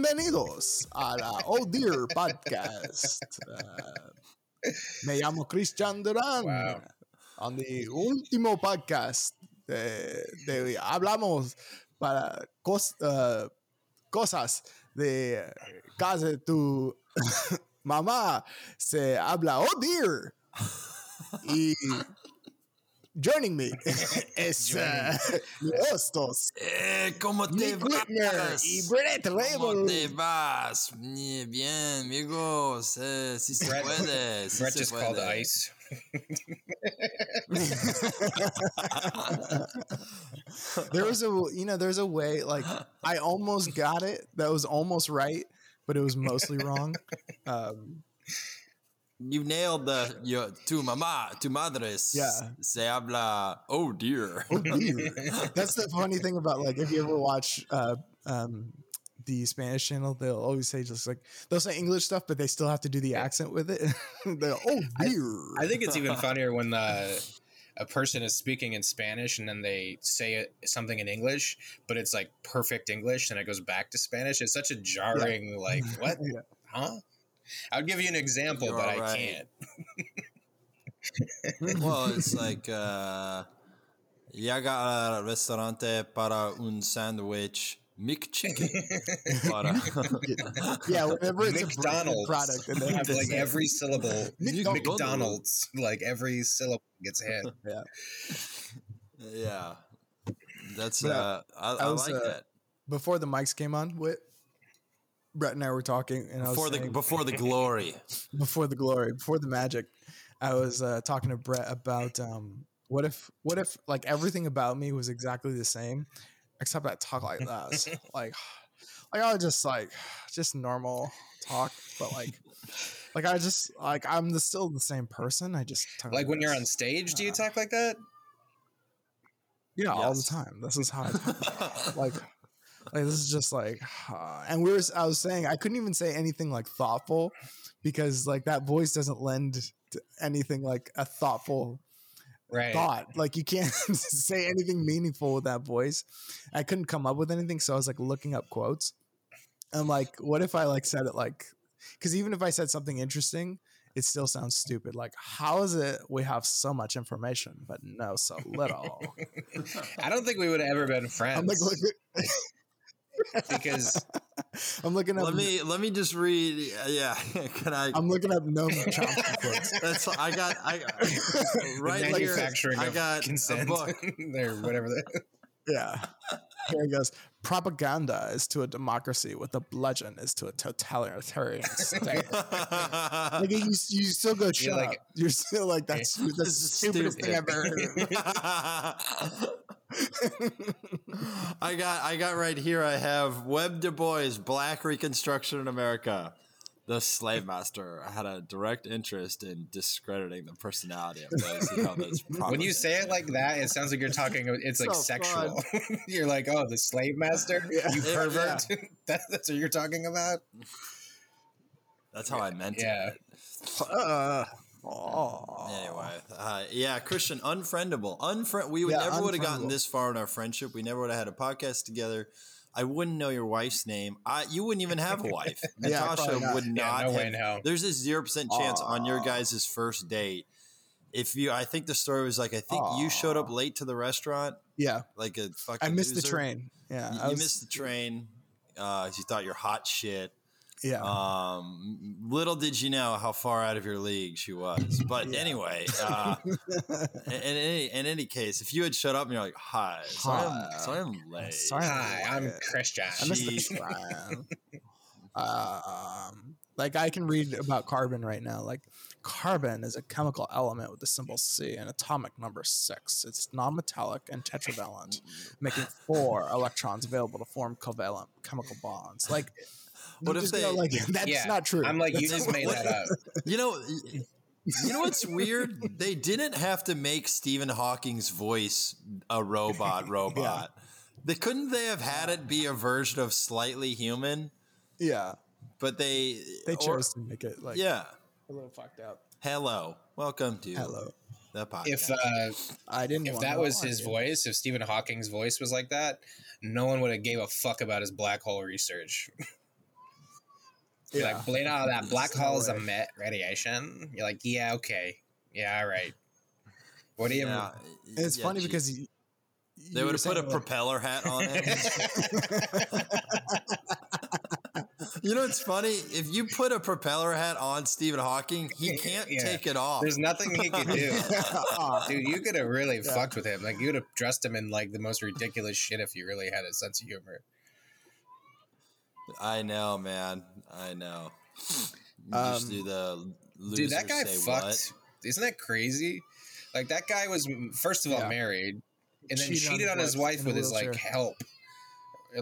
Bienvenidos a la Oh Dear Podcast. Uh, me llamo Christian Durán. Wow. On the último podcast de, de hablamos para cos- uh, cosas de casa de tu mamá se habla Oh Dear. Y joining me es uh, Hostos. Eh, ¿Cómo te Nick Whitmer vas? y Brett ¿Cómo Rebel. te vas? Bien, bien, amigos. Eh, sí se Brett- puede. Sí Brett se just puede. called ice. there was a you know there's a way like I almost got it that was almost right but it was mostly wrong um, You nailed the your tu mamá, tu madres. Yeah. Se habla. Oh dear. oh dear. that's the funny thing about like if you ever watch uh, um, the Spanish channel they'll always say just like they'll say English stuff but they still have to do the accent with it They're, oh dear I think it's even funnier when the a person is speaking in Spanish and then they say it, something in English, but it's like perfect English and it goes back to Spanish. It's such a jarring, like, what? Yeah. Huh? I would give you an example, You're but I right. can't. well, it's like. Uh, Llega al restaurante para un sándwich McChicken. para, yeah whenever it's a McDonald's product and they have like every syllable. McDonald's. McDonald's, like every syllable gets hit. yeah yeah. That's But, uh, I, I I was, like uh, that. before the mics came on with Brett and I were talking and I was Before the saying- before the glory. before the glory, before the magic, I was uh, talking to Brett about um, what if what if like everything about me was exactly the same, except I talk like this, like like I would just like just normal talk, but like like I just like I'm the, still the same person. I just talk Like when you're on stage, do you talk like that? yeah all the time. This is how I talk. like. Like this is just like, and we were. I was saying I couldn't even say anything like thoughtful because like that voice doesn't lend to anything like a thoughtful Right. thought. Like you can't say anything meaningful with that voice. I couldn't come up with anything, so I was like looking up quotes. I'm like, what if I like said it like? Because even if I said something interesting, it still sounds stupid. Like, how is it we have so much information but know so little? I don't think we would have ever been friends I'm like, because I'm looking up. Let me let me just read. Uh, yeah, can I? I'm looking up Noam Chomsky quotes. That's I got I the right here. manufacturing I of got consent a book. or whatever. The, Yeah. Here he goes. Propaganda is to a democracy what the bludgeon is to a totalitarian state. like you, you still go shut like- up. You're still like that's that's the This is stupidest thing I've ever heard. I got I got right here. I have Webb Du Bois, Black Reconstruction in America. The slave master had a direct interest in discrediting the personality of those who held those when you say it like that, it sounds like you're talking. It's like So sexual. you're like, oh, the slave master, you Yeah, pervert. that, that's what you're talking about. That's how I meant Yeah. it. Uh, oh. Anyway, uh, yeah, Christian, unfriendable. Unfriend. We would Yeah, never would have gotten this far in our friendship. We never would have had a podcast together. I wouldn't know your wife's name. I, you wouldn't even have a wife. Yeah, Natasha not. would Yeah, not. no have, way in hell. There's a zero percent chance on your guys' first date. If you, I think the story was like, I think you showed up late to the restaurant, Yeah. like a fucking. I missed the train. Yeah. You, I you was- missed the train. Uh, you thought you're hot shit. Yeah. Um, little did you know how far out of your league she was. But anyway, uh, in, in any in any case, if you had shut up and you're like, "Hi, sorry, Hi. I'm, sorry I'm late." Sorry. Hi, I'm Christian. I missed the Jeez. um, like I can read about carbon right now. Like carbon is a chemical element with the symbol C and atomic number six. It's non-metallic and tetravalent, making four electrons available to form covalent chemical bonds. Like, What if they- go like that's yeah, not true. I'm like, you just made that up. You know, you know what's weird? They didn't have to make Stephen Hawking's voice a robot. Robot. They couldn't they have had it be a version of slightly human? yeah, But they they or- chose to make it like yeah. a little fucked up. Hello, welcome to Hello. That podcast. If uh, I didn't. if that was his it. voice, if Stephen Hawking's voice was like that, no one would have gave a fuck about his black hole research. You're yeah. like, blade out of that black no hole's way. emit radiation. You're like, yeah, okay, yeah, all right. What do you? yeah, And it's yeah, funny gee. because you, they would have put a like- propeller hat on him. you know what's funny? If you put a propeller hat on Stephen Hawking, he can't Yeah. take it off. There's nothing he could do. Dude, you could have really Yeah. fucked with him. Like you would have dressed him in like the most ridiculous shit if you really had a sense of humor. I know, man. I know. You just Um, do the loser Dude, that guy say fucked. what. Isn't that crazy? Like that guy was first of all Yeah. married, and then Cheated on cheated on his wife with his like help,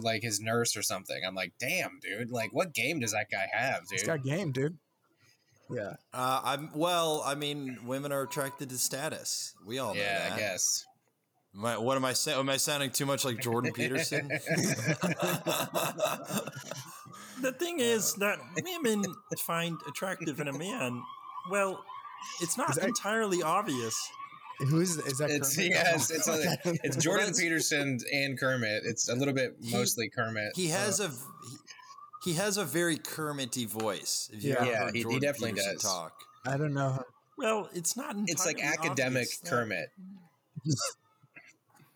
like his nurse or something. I'm like, damn, dude. Like, what game does that guy have, He's dude? got game, dude. Yeah. Uh, I'm well. I mean, women are attracted to status. We all know that. I guess. Am I, what am I saying? Am I sounding too much like Jordan Peterson? The thing uh, is that women find attractive in a man. Well, it's not that- entirely obvious. Who is is that? It's Kermit? yes, it's a, it's Jordan Peterson and Kermit. It's a little bit He- mostly Kermit. he uh, has a he, he has a very Kermity voice. If you Yeah. Yeah, he- he definitely Peterson does. talk. I don't know. Well, it's not entirely it's like academic obvious that- Kermit.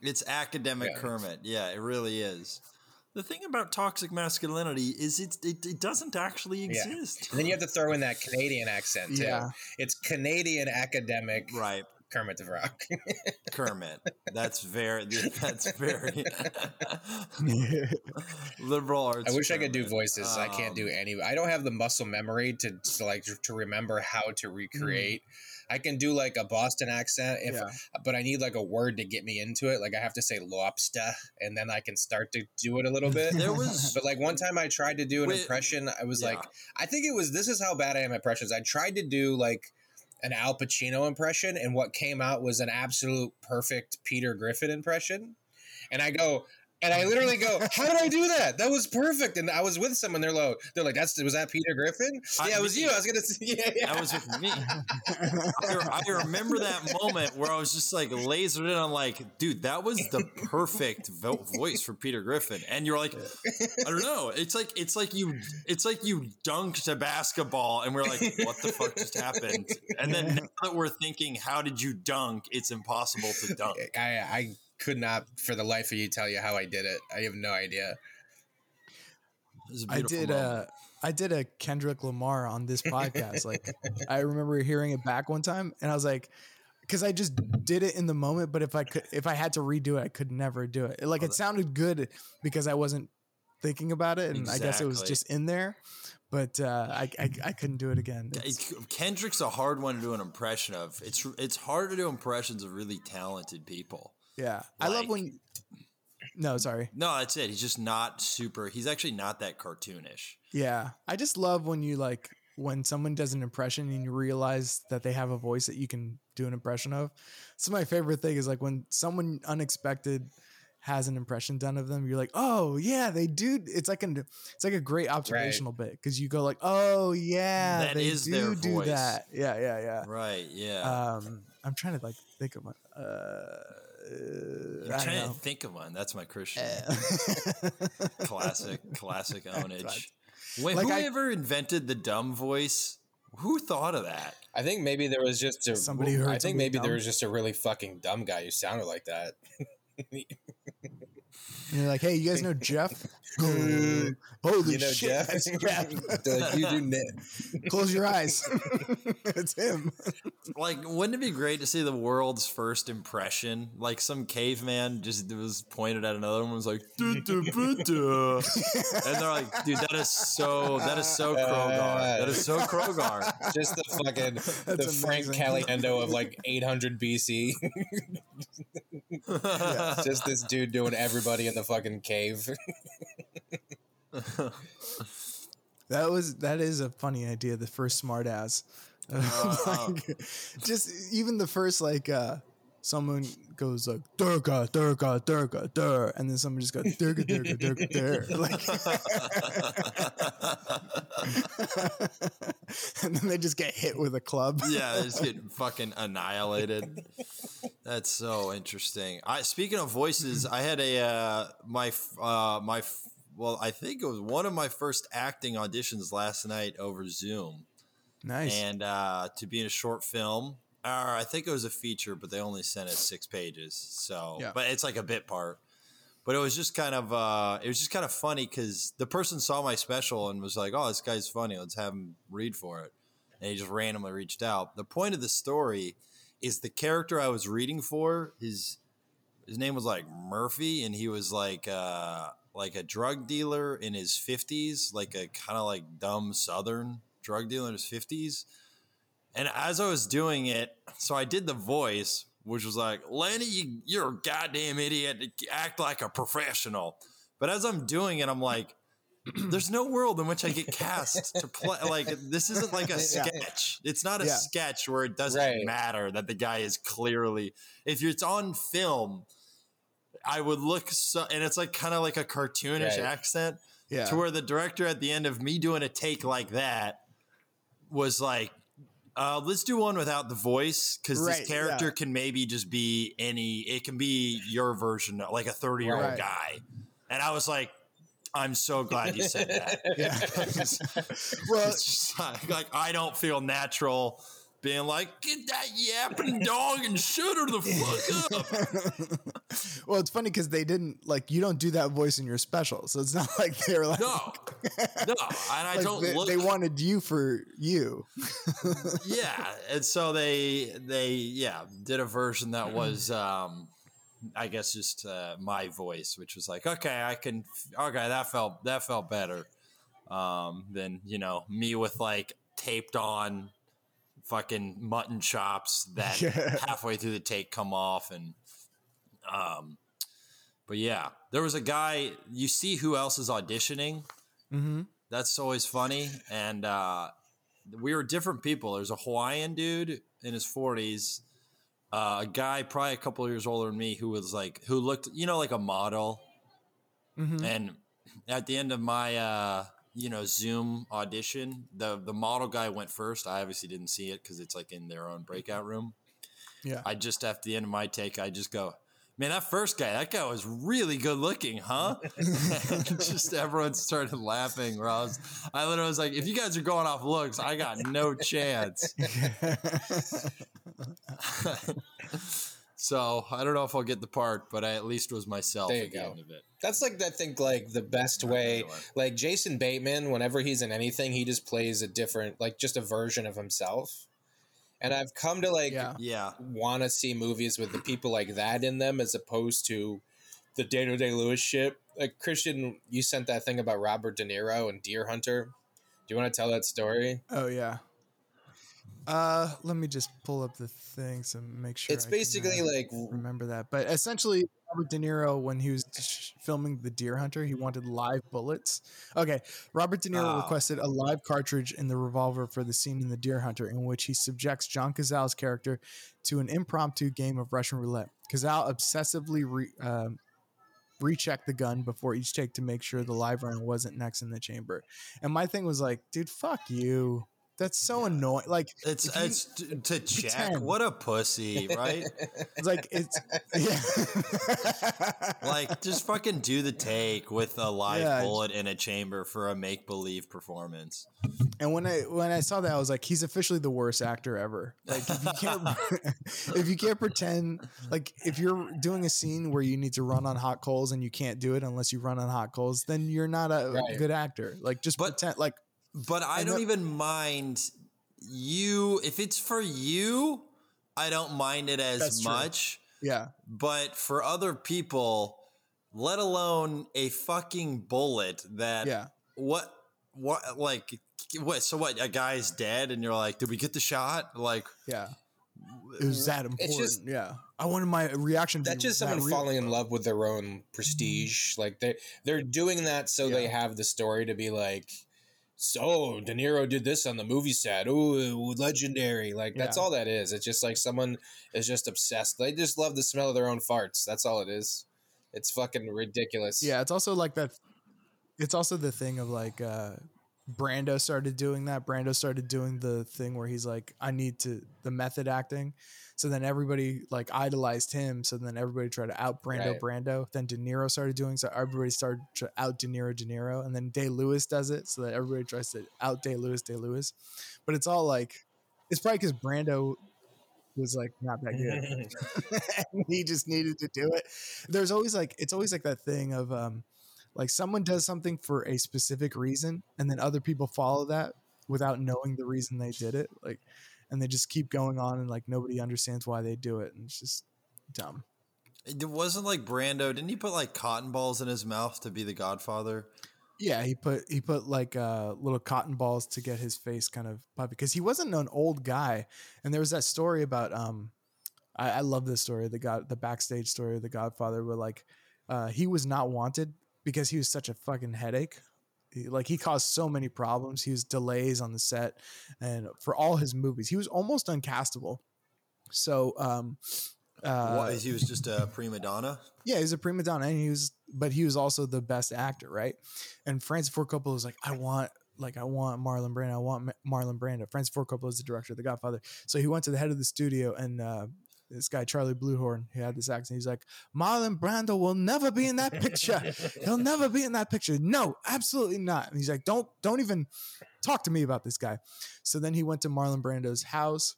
It's academic Yeah. Kermit. Yeah, it really is. The thing about toxic masculinity is it, it, it doesn't actually Yeah. exist. And then you have to throw in that Canadian accent too. Yeah. It's Canadian academic Right, Kermit the Frog. Kermit. That's very. That's very liberal arts. I wish I could do Kermit. voices. I can't do Um, any. I don't have the muscle memory to, to like to remember how to recreate. Mm. I can do like a Boston accent if yeah. but I need like a word to get me into it. Like I have to say lobster and then I can start to do it a little bit. There was. But like one time I tried to do an Wait, impression, I was yeah. like, I think it was this is how bad I am at impressions. I tried to do like an Al Pacino impression, and what came out was an absolute perfect Peter Griffin impression. And I go, and I literally go, "How did I do that? That was perfect." And I was with someone. They're like, "They're like, that's was that Peter Griffin? I- yeah, it was you." I was gonna, say, yeah, yeah. That was with me. I I remember that moment where I was just like lasered in on like, dude, that was the perfect vo- voice for Peter Griffin. And you're like, I don't know. It's like it's like you it's like you dunked a basketball and we're like, what the fuck just happened? And then now that we're thinking, how did you dunk? It's impossible to dunk. I, I could not, for the life of you, tell you how I did it. I have no idea. It was a I did moment. uh I did a Kendrick Lamar on this podcast. like I remember hearing it back one time and I was like because I just did it in the moment, but if I could if I had to redo it, I could never do it. Like Oh, it sounded good because I wasn't thinking about it and I guess it was just in there. But uh, I, I I couldn't do it again. It's- Kendrick's a hard one to do an impression of. It's it's hard to do impressions of really talented people. Yeah, I love when. No, sorry. No, that's it. He's just not super. He's actually not that cartoonish. Yeah, I just love when you like when someone does an impression and you realize that they have a voice that you can do an impression of. So my favorite thing is like when someone unexpected has an impression done of them. You're like, oh yeah, they do. It's like an it's like a great observational bit because you go like, oh yeah, That they is do their do voice. that. Yeah, yeah, yeah. Right. Yeah. Um, I'm trying to like think of one. Uh, I'm I don't trying to think of one. That's my Christian Uh, classic, classic ownage. Wait, Like, who I- ever invented the dumb voice? Who thought of that? I think maybe there was just a Somebody who heard I think somebody maybe there was just a really fucking dumb guy who sounded like that. And you're like, hey, you guys know Jeff? Holy you know shit, Jeff? that's Jeff. Like, you do knit. Close your eyes. it's him. Like, wouldn't it be great to see the world's first impression? Like some caveman just was pointed at another one, was like, "Duh, duh, buh, duh." and they're like, dude, that is so, that is so Krogar. That is so Krogar. Just the fucking the That's Frank amazing. Caliendo of like 800 BC. Just this dude doing everybody in the fucking cave. That was that is a funny idea. The first smart ass. Uh, like, just even the first like uh someone goes like Durga, Durga, Durga, Dur, and then someone just goes Durga, Durga, Durga, Dur, like, and then they just get hit with a club. yeah, they just get fucking annihilated. That's so interesting. I speaking of voices, I had a uh, my uh, my well, I think it was one of my first acting auditions last night over Zoom, nice. and uh, to be in a short film. Or I think it was a feature, but they only sent it six pages. So, Yeah. but it's like a bit part. But it was just kind of uh, it was just kind of funny because the person saw my special and was like, "Oh, this guy's funny. Let's have him read for it." And he just randomly reached out. The point of the story is the character I was reading for. His his name was like Murphy, and he was like uh, like a drug dealer in his fifties, like a kind of like dumb Southern drug dealer in his fifties. And as I was doing it, so I did the voice, which was like, Lenny, you, you're a goddamn idiot. Act like a professional. But as I'm doing it, I'm like, there's no world in which I get cast to play. Like, this isn't like a sketch. It's not a Yeah. sketch where it doesn't Right. matter that the guy is clearly, if it's on film, I would look so, and it's like kind of like a cartoonish Right. accent yeah. to where the director at the end of me doing a take like that was like uh, let's do one without the voice because Right, this character yeah. can maybe just be any it can be your version like a 30 year old Right. guy and i was like i'm so glad you said that yeah. well just like i don't feel natural being like get that yapping dog and shut her the fuck up. Well, it's funny because they didn't like you don't do that voice in your special, so it's not like they were like no. No. And i like, don't they, look they wanted you for you. yeah. And so they they yeah did a version that was um i guess just uh, my voice which was like okay i can okay that felt that felt better um than you know me with like taped on fucking mutton chops that Yeah. halfway through the take come off and um but yeah there was a guy you see who else is auditioning hmm that's always funny. And uh, we were different people. There's a Hawaiian dude in his 40s, uh, a guy probably a couple of years older than me who was like, who looked, you know, like a model. hmm And at the end of my, uh, you know, Zoom audition, the the model guy went first. I obviously didn't see it because it's like in their own mm-hmm. breakout room. Yeah. I just after the end of my take, I just go, man, that first guy, that guy was really good looking, huh? just everyone started laughing. Where I was, I literally was like, if you guys are going off looks, I got no chance. so I don't know if I'll get the part, but I at least was myself There you at the go. end of it. That's like I think like the best way. Anyway. Like Jason Bateman, whenever he's in anything, he just plays a different, like just a version of himself. And I've come to like yeah. Yeah. want to see movies with the people like that in them as opposed to the Daniel Day Lewis shit. Like Christian, you sent that thing about Robert De Niro and Deer Hunter. Do you want to tell that story? Oh yeah. Uh, let me just pull up the thing to make sure. it's I basically uh, like remember that. But essentially, Robert De Niro, when he was filming The Deer Hunter, he wanted live bullets. Okay, Robert De Niro Oh. requested a live cartridge in the revolver for the scene in The Deer Hunter, in which he subjects John Cazale's character to an impromptu game of Russian roulette. Cazale obsessively re- um, rechecked the gun before each take to make sure the live round wasn't next in the chamber. And my thing was like, dude, fuck you. That's so annoying. Like, It's you it's t- to check. What a pussy, right? it's like it's yeah. like just fucking do the take with a live Yeah, bullet in a chamber for a make believe performance. And when I when I saw that, I was like, he's officially the worst actor ever. Like if you can't if you can't pretend like if you're doing a scene where you need to run on hot coals and you can't do it unless you run on hot coals, then you're not a Right. good actor. Like just But- pretend like But I And don't the- even mind you if it's for you. I don't mind it as That's true. much. yeah. But for other people, let alone a fucking bullet that Yeah. what what like what so what a guy's dead and you're like did we get the shot like Yeah. It was that important. just- yeah. I wanted my reaction to that's just that someone real. falling in love with their own prestige. Like they they're doing that so they have the story to be like so De Niro did this on the movie set. Ooh, legendary! Like that's Yeah. all that is. It's just like someone is just obsessed. They just love the smell of their own farts. That's all it is. It's fucking ridiculous. Yeah, it's also like that. It's also the thing of like uh, Brando started doing that. Brando started doing the thing where he's like, I need to the method acting. So then everybody like idolized him. So then everybody tried to out Brando Right. Brando. Then De Niro started doing so everybody started to out De Niro De Niro. And then Day Lewis does it so that everybody tries to out Day Lewis Day Lewis. But it's all like it's probably because Brando was like not that good. he just needed to do it. There's always like it's always like that thing of um like someone does something for a specific reason and then other people follow that without knowing the reason they did it. Like and they just keep going on and like nobody understands why they do it and it's just dumb. It wasn't like Brando. Didn't he put like cotton balls in his mouth to be the Godfather? Yeah, he put he put like uh, little cotton balls to get his face kind of puffy because he wasn't an old guy. And there was that story about um, I, I love this story the god the backstage story of the Godfather where like uh, he was not wanted because he was such a fucking headache. He- like he caused so many problems. He was delays on the set, and for all his movies, he was almost uncastable. So um, uh, what, he was just a prima donna. yeah, he was a prima donna, and he was, but he was also the best actor, right? And Francis Ford Coppola was like, I want, like, I want Marlon Brando, I want Marlon Brando. Francis Ford Coppola is the director of The Godfather, so he went to the head of the studio, and uh, this guy Charlie Bluhdorn, he had this accent. He's like, Marlon Brando will never be in that picture. He'll never be in that picture. No, absolutely not. And he's like, don't, don't even talk to me about this guy. So then he went to Marlon Brando's house.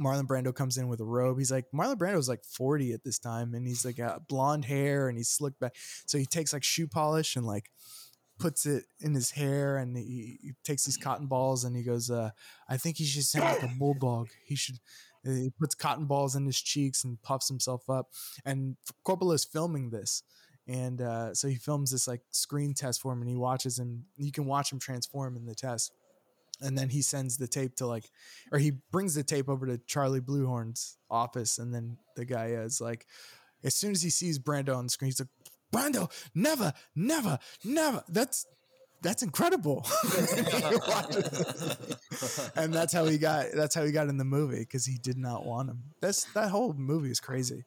Marlon Brando comes in with a robe. He's like, Marlon Brando's like 40 at this time, and he's like got blonde hair and he's slicked back. So he takes like shoe polish and like puts it in his hair and he, he takes these cotton balls and he goes, uh, I think he should sound like a bulldog. He should. He puts cotton balls in his cheeks and puffs himself up. And Coppola is filming this. And uh, so he films this like screen test for him and he watches him. You can watch him transform in the test. And then he sends the tape to like, or he brings the tape over to Charlie Bluhdorn's office. And then the guy is like, as soon as he sees Brando on the screen, he's like, Brando, never, never, never. That's that's incredible. and that's how he got that's how he got in the movie because he did not want him. That's that whole movie is crazy.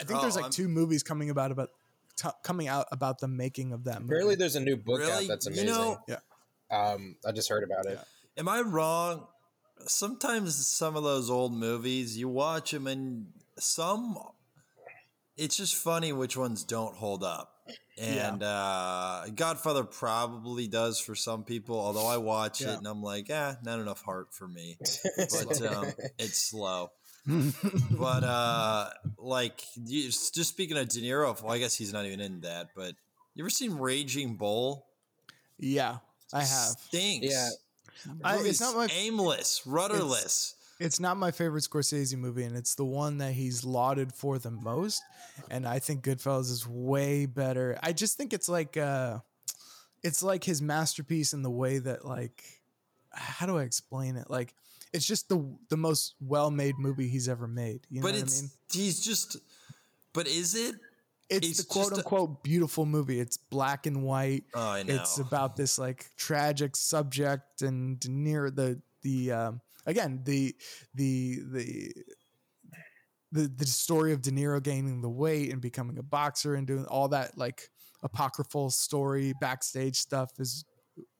I think there's Oh, like I'm- two movies coming about about t- coming out about the making of that movie. Apparently, there's a new book Really? out that's You amazing. know- Yeah. Um, I just heard about it. Am I wrong? Sometimes some of those old movies, you watch them and some, it's just funny which ones don't hold up. And uh, Godfather probably does for some people, although I watch Yeah. it and I'm like, ah, not enough heart for me. But um, it's slow. but uh, like, you, just speaking of De Niro, well, I guess he's not even in that. But you ever seen Raging Bull? yeah, I have. Stinks. Yeah. I- it's not my- aimless, rudderless. It's not my favorite Scorsese movie, and it's the one that he's lauded for the most. And I think Goodfellas is way better. I just think it's like uh it's like his masterpiece in the way that like how do I explain it? Like it's just the the most well made movie he's ever made. You know but what it's I mean? he's just. But is it? It's, it's the quote just a- unquote beautiful movie. It's black and white. Oh, I know. It's about this like tragic subject and near the the um, again the the the the the story of De Niro gaining the weight and becoming a boxer and doing all that like apocryphal story backstage stuff is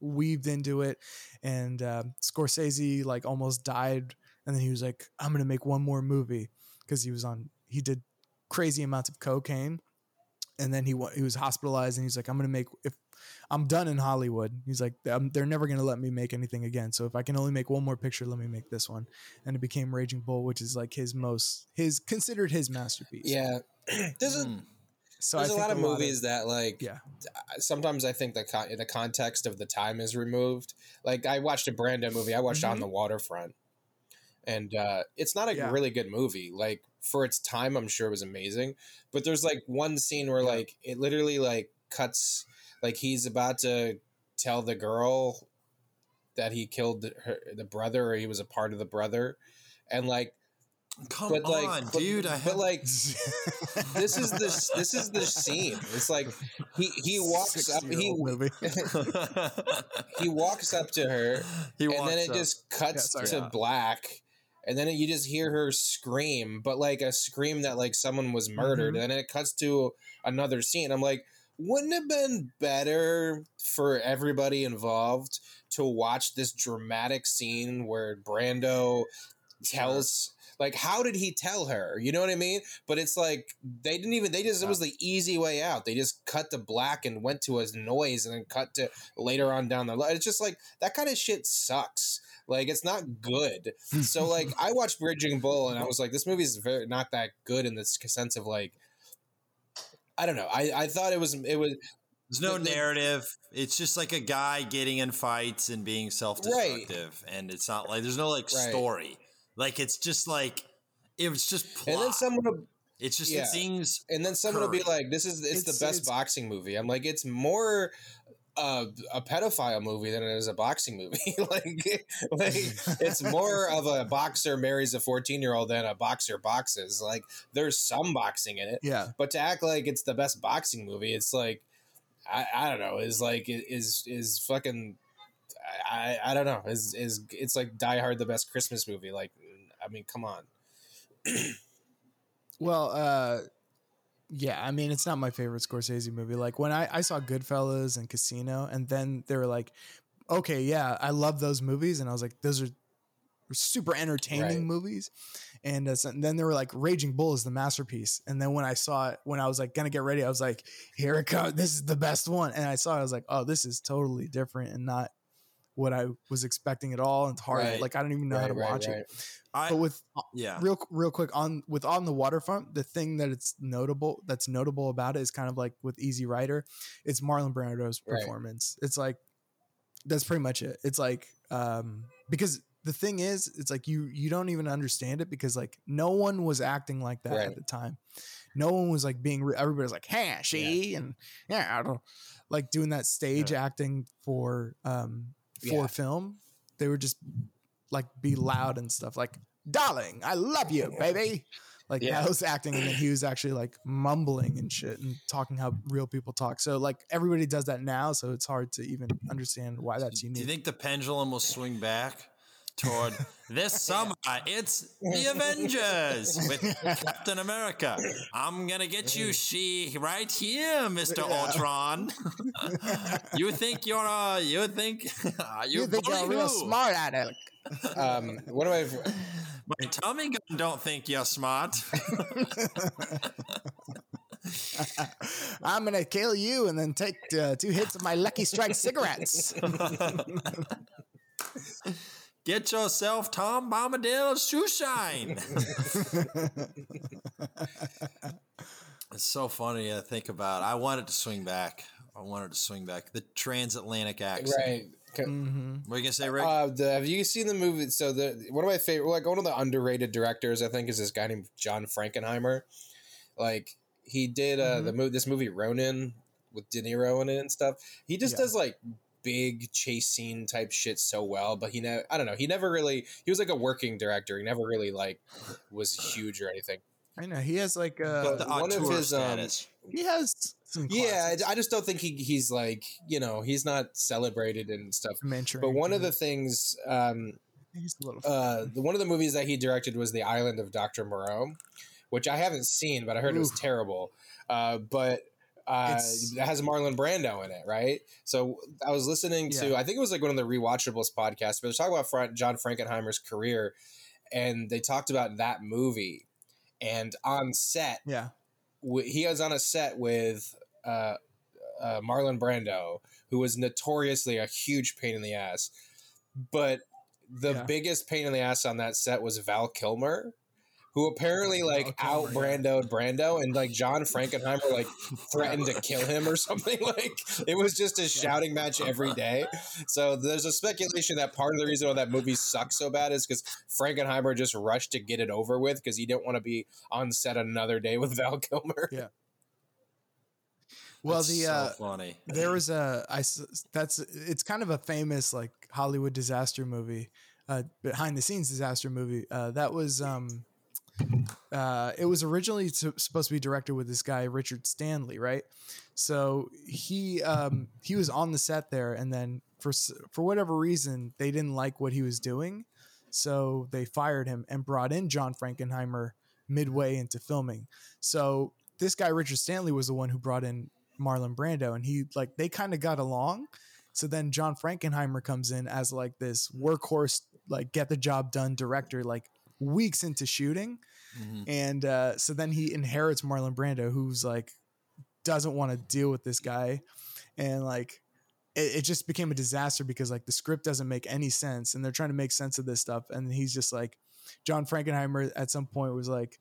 weaved into it. And uh, Scorsese like almost died and then he was like I'm gonna make one more movie because he was on he did crazy amounts of cocaine. And then he he was hospitalized and he's like I'm gonna make if I'm done in Hollywood. He's like, "Um, they're never going to let me make anything again. So if I can only make one more picture, let me make this one. And it became Raging Bull, which is like his most, his considered his masterpiece. Yeah. there's a, Mm. So there's I a think lot of movies that like yeah, sometimes I think the con- the context of the time is removed. Like I watched a Brando movie. I watched On Mhm. the Waterfront, and uh, it's not a Yeah. really good movie. Like for its time, I'm sure it was amazing. But there's like one scene where like it literally like cuts. Like he's about to tell the girl that he killed the, her, the brother, or he was a part of the brother, and like Come but like, on, but, dude. I but have like, this is the this is the scene. It's like he he walks up. He he walks up to her, he and then it up. just cuts Yeah, sorry. to Yeah. black and then you just hear her scream but like a scream that like someone was murdered Mhm. and then it cuts to another scene i'm like wouldn't it have been better for everybody involved to watch this dramatic scene where brando tells like how did he tell her? You know what i mean? But it's like they didn't even they just it was the easy way out. They just cut to black and went to a noise and then cut to later on down the line it's just like that kind of shit sucks. Like it's not good. So like i watched bridging bull and i was like this movie is very not that good in this sense of like i don't know i i thought it was it was There's no the- the- narrative. It's just like a guy getting in fights and being self-destructive, and it's not like there's no like Right. story. Like it's just like it was just plot. and then someone it's just yeah. things. and then someone will be like, "This is it's, It's- the best it's- boxing movie." I'm like, it's more uh, a pedophile movie than it is a boxing movie. like, like it's more of a boxer marries a 14 year old than a boxer boxes. Like, there's some boxing in it, yeah. but to act like it's the best boxing movie, it's like, I, I don't know, is like is is fucking. I, I don't know. Is is it's like Die Hard the best Christmas movie? Like, I mean, come on. Well, uh, yeah, I mean, it's not my favorite Scorsese movie. Like when I, I saw Goodfellas and Casino, and then they were like, okay, yeah, I love those movies. And I was like, those are super entertaining Right. movies. And, uh, so- and then they were like, Raging Bull is the masterpiece. And then when I saw it, when I was like, gonna get ready, I was like, here it comes. This is the best one. And I saw it, I was like, oh, this is totally different and not what I was expecting at all. And it's hard. Right. Like, I don't even know how to watch it. I But with yeah. real real quick on with on the waterfront the thing that it's notable that's notable about it is kind of like with easy rider it's marlon brando's Right. performance it's like that's pretty much it it's like um because the thing is it's like you you don't even understand it because like no one was acting like that Right. at the time no one was like being everybody's like hey she and yeah I don't like doing that stage acting for um for Yeah. film they were just like be loud and stuff like darling i love you baby like Yeah. that was acting and then he was actually like mumbling and shit and talking how real people talk so like everybody does that now so it's hard to even understand why that's unique. Do you think the pendulum will swing back toward this summer? It's the Avengers with Captain America. I'm gonna get you, she, right here, Mister Yeah. Ultron. you think you're uh, you think you, you think you're bully real smart at it Um, one of my My Tommy gun don't think you're smart. i'm gonna kill you and then take uh, two hits of my lucky strike cigarettes Get yourself Tom Bombadil's shoe shine. it's so funny to think about. I wanted to swing back. I wanted to swing back. The transatlantic accent. right. hmm What are you gonna say, Rick? Uh, the, have you seen the movie? So the one of my favorite, like one of the underrated directors, I think, is this guy named John Frankenheimer. Like he did uh, the movie, this movie Ronin with De Niro in it and stuff. He just Yeah. does like big chase scene type shit so well, but he never, I don't know, he never really, he was like a working director. He never really like was huge or anything. i know he has like uh But the one of auteur his, um, he has some Yeah. I, I just don't think he, he's like, you know, he's not celebrated and stuff. Manchurian But one of the things, um, he's a little uh, the, one of the movies that he directed was The Island of Dr. Moreau, which I haven't seen, but I heard it was terrible. Uh, but uh, it has Marlon Brando in it, right? So I was listening to, Yeah. I think it was like one of the rewatchables podcasts, but they're talking about Fra- John Frankenheimer's career, and they talked about that movie. And on set, yeah w- he was on a set with uh, uh, Marlon Brando, who was notoriously a huge pain in the ass. But the Yeah. biggest pain in the ass on that set was Val Kilmer, who apparently Val like out Kilmer. Brandoed Brando, and like John Frankenheimer like threatened to kill him or something. Like it was just a shouting match every day. So there's a speculation that part of the reason why that movie sucks so bad is because Frankenheimer just rushed to get it over with because he didn't want to be on set another day with Val Kilmer. Yeah. well That's the so uh funny. there was a I that's it's kind of a famous like Hollywood disaster movie, uh, behind the scenes disaster movie. Uh, that was um, uh, it was originally to, supposed to be directed with this guy Richard Stanley, right? So he um, he was on the set there, and then for for whatever reason they didn't like what he was doing, so they fired him and brought in John Frankenheimer midway into filming. So this guy Richard Stanley was the one who brought in Marlon Brando, and he like they kind of got along. So then John Frankenheimer comes in as like this workhorse, like get the job done director, like weeks into shooting, Mhm. and uh, so then he inherits Marlon Brando, who's like doesn't want to deal with this guy, and like it, it just became a disaster because like the script doesn't make any sense, and they're trying to make sense of this stuff, and he's just like John Frankenheimer at some point was like.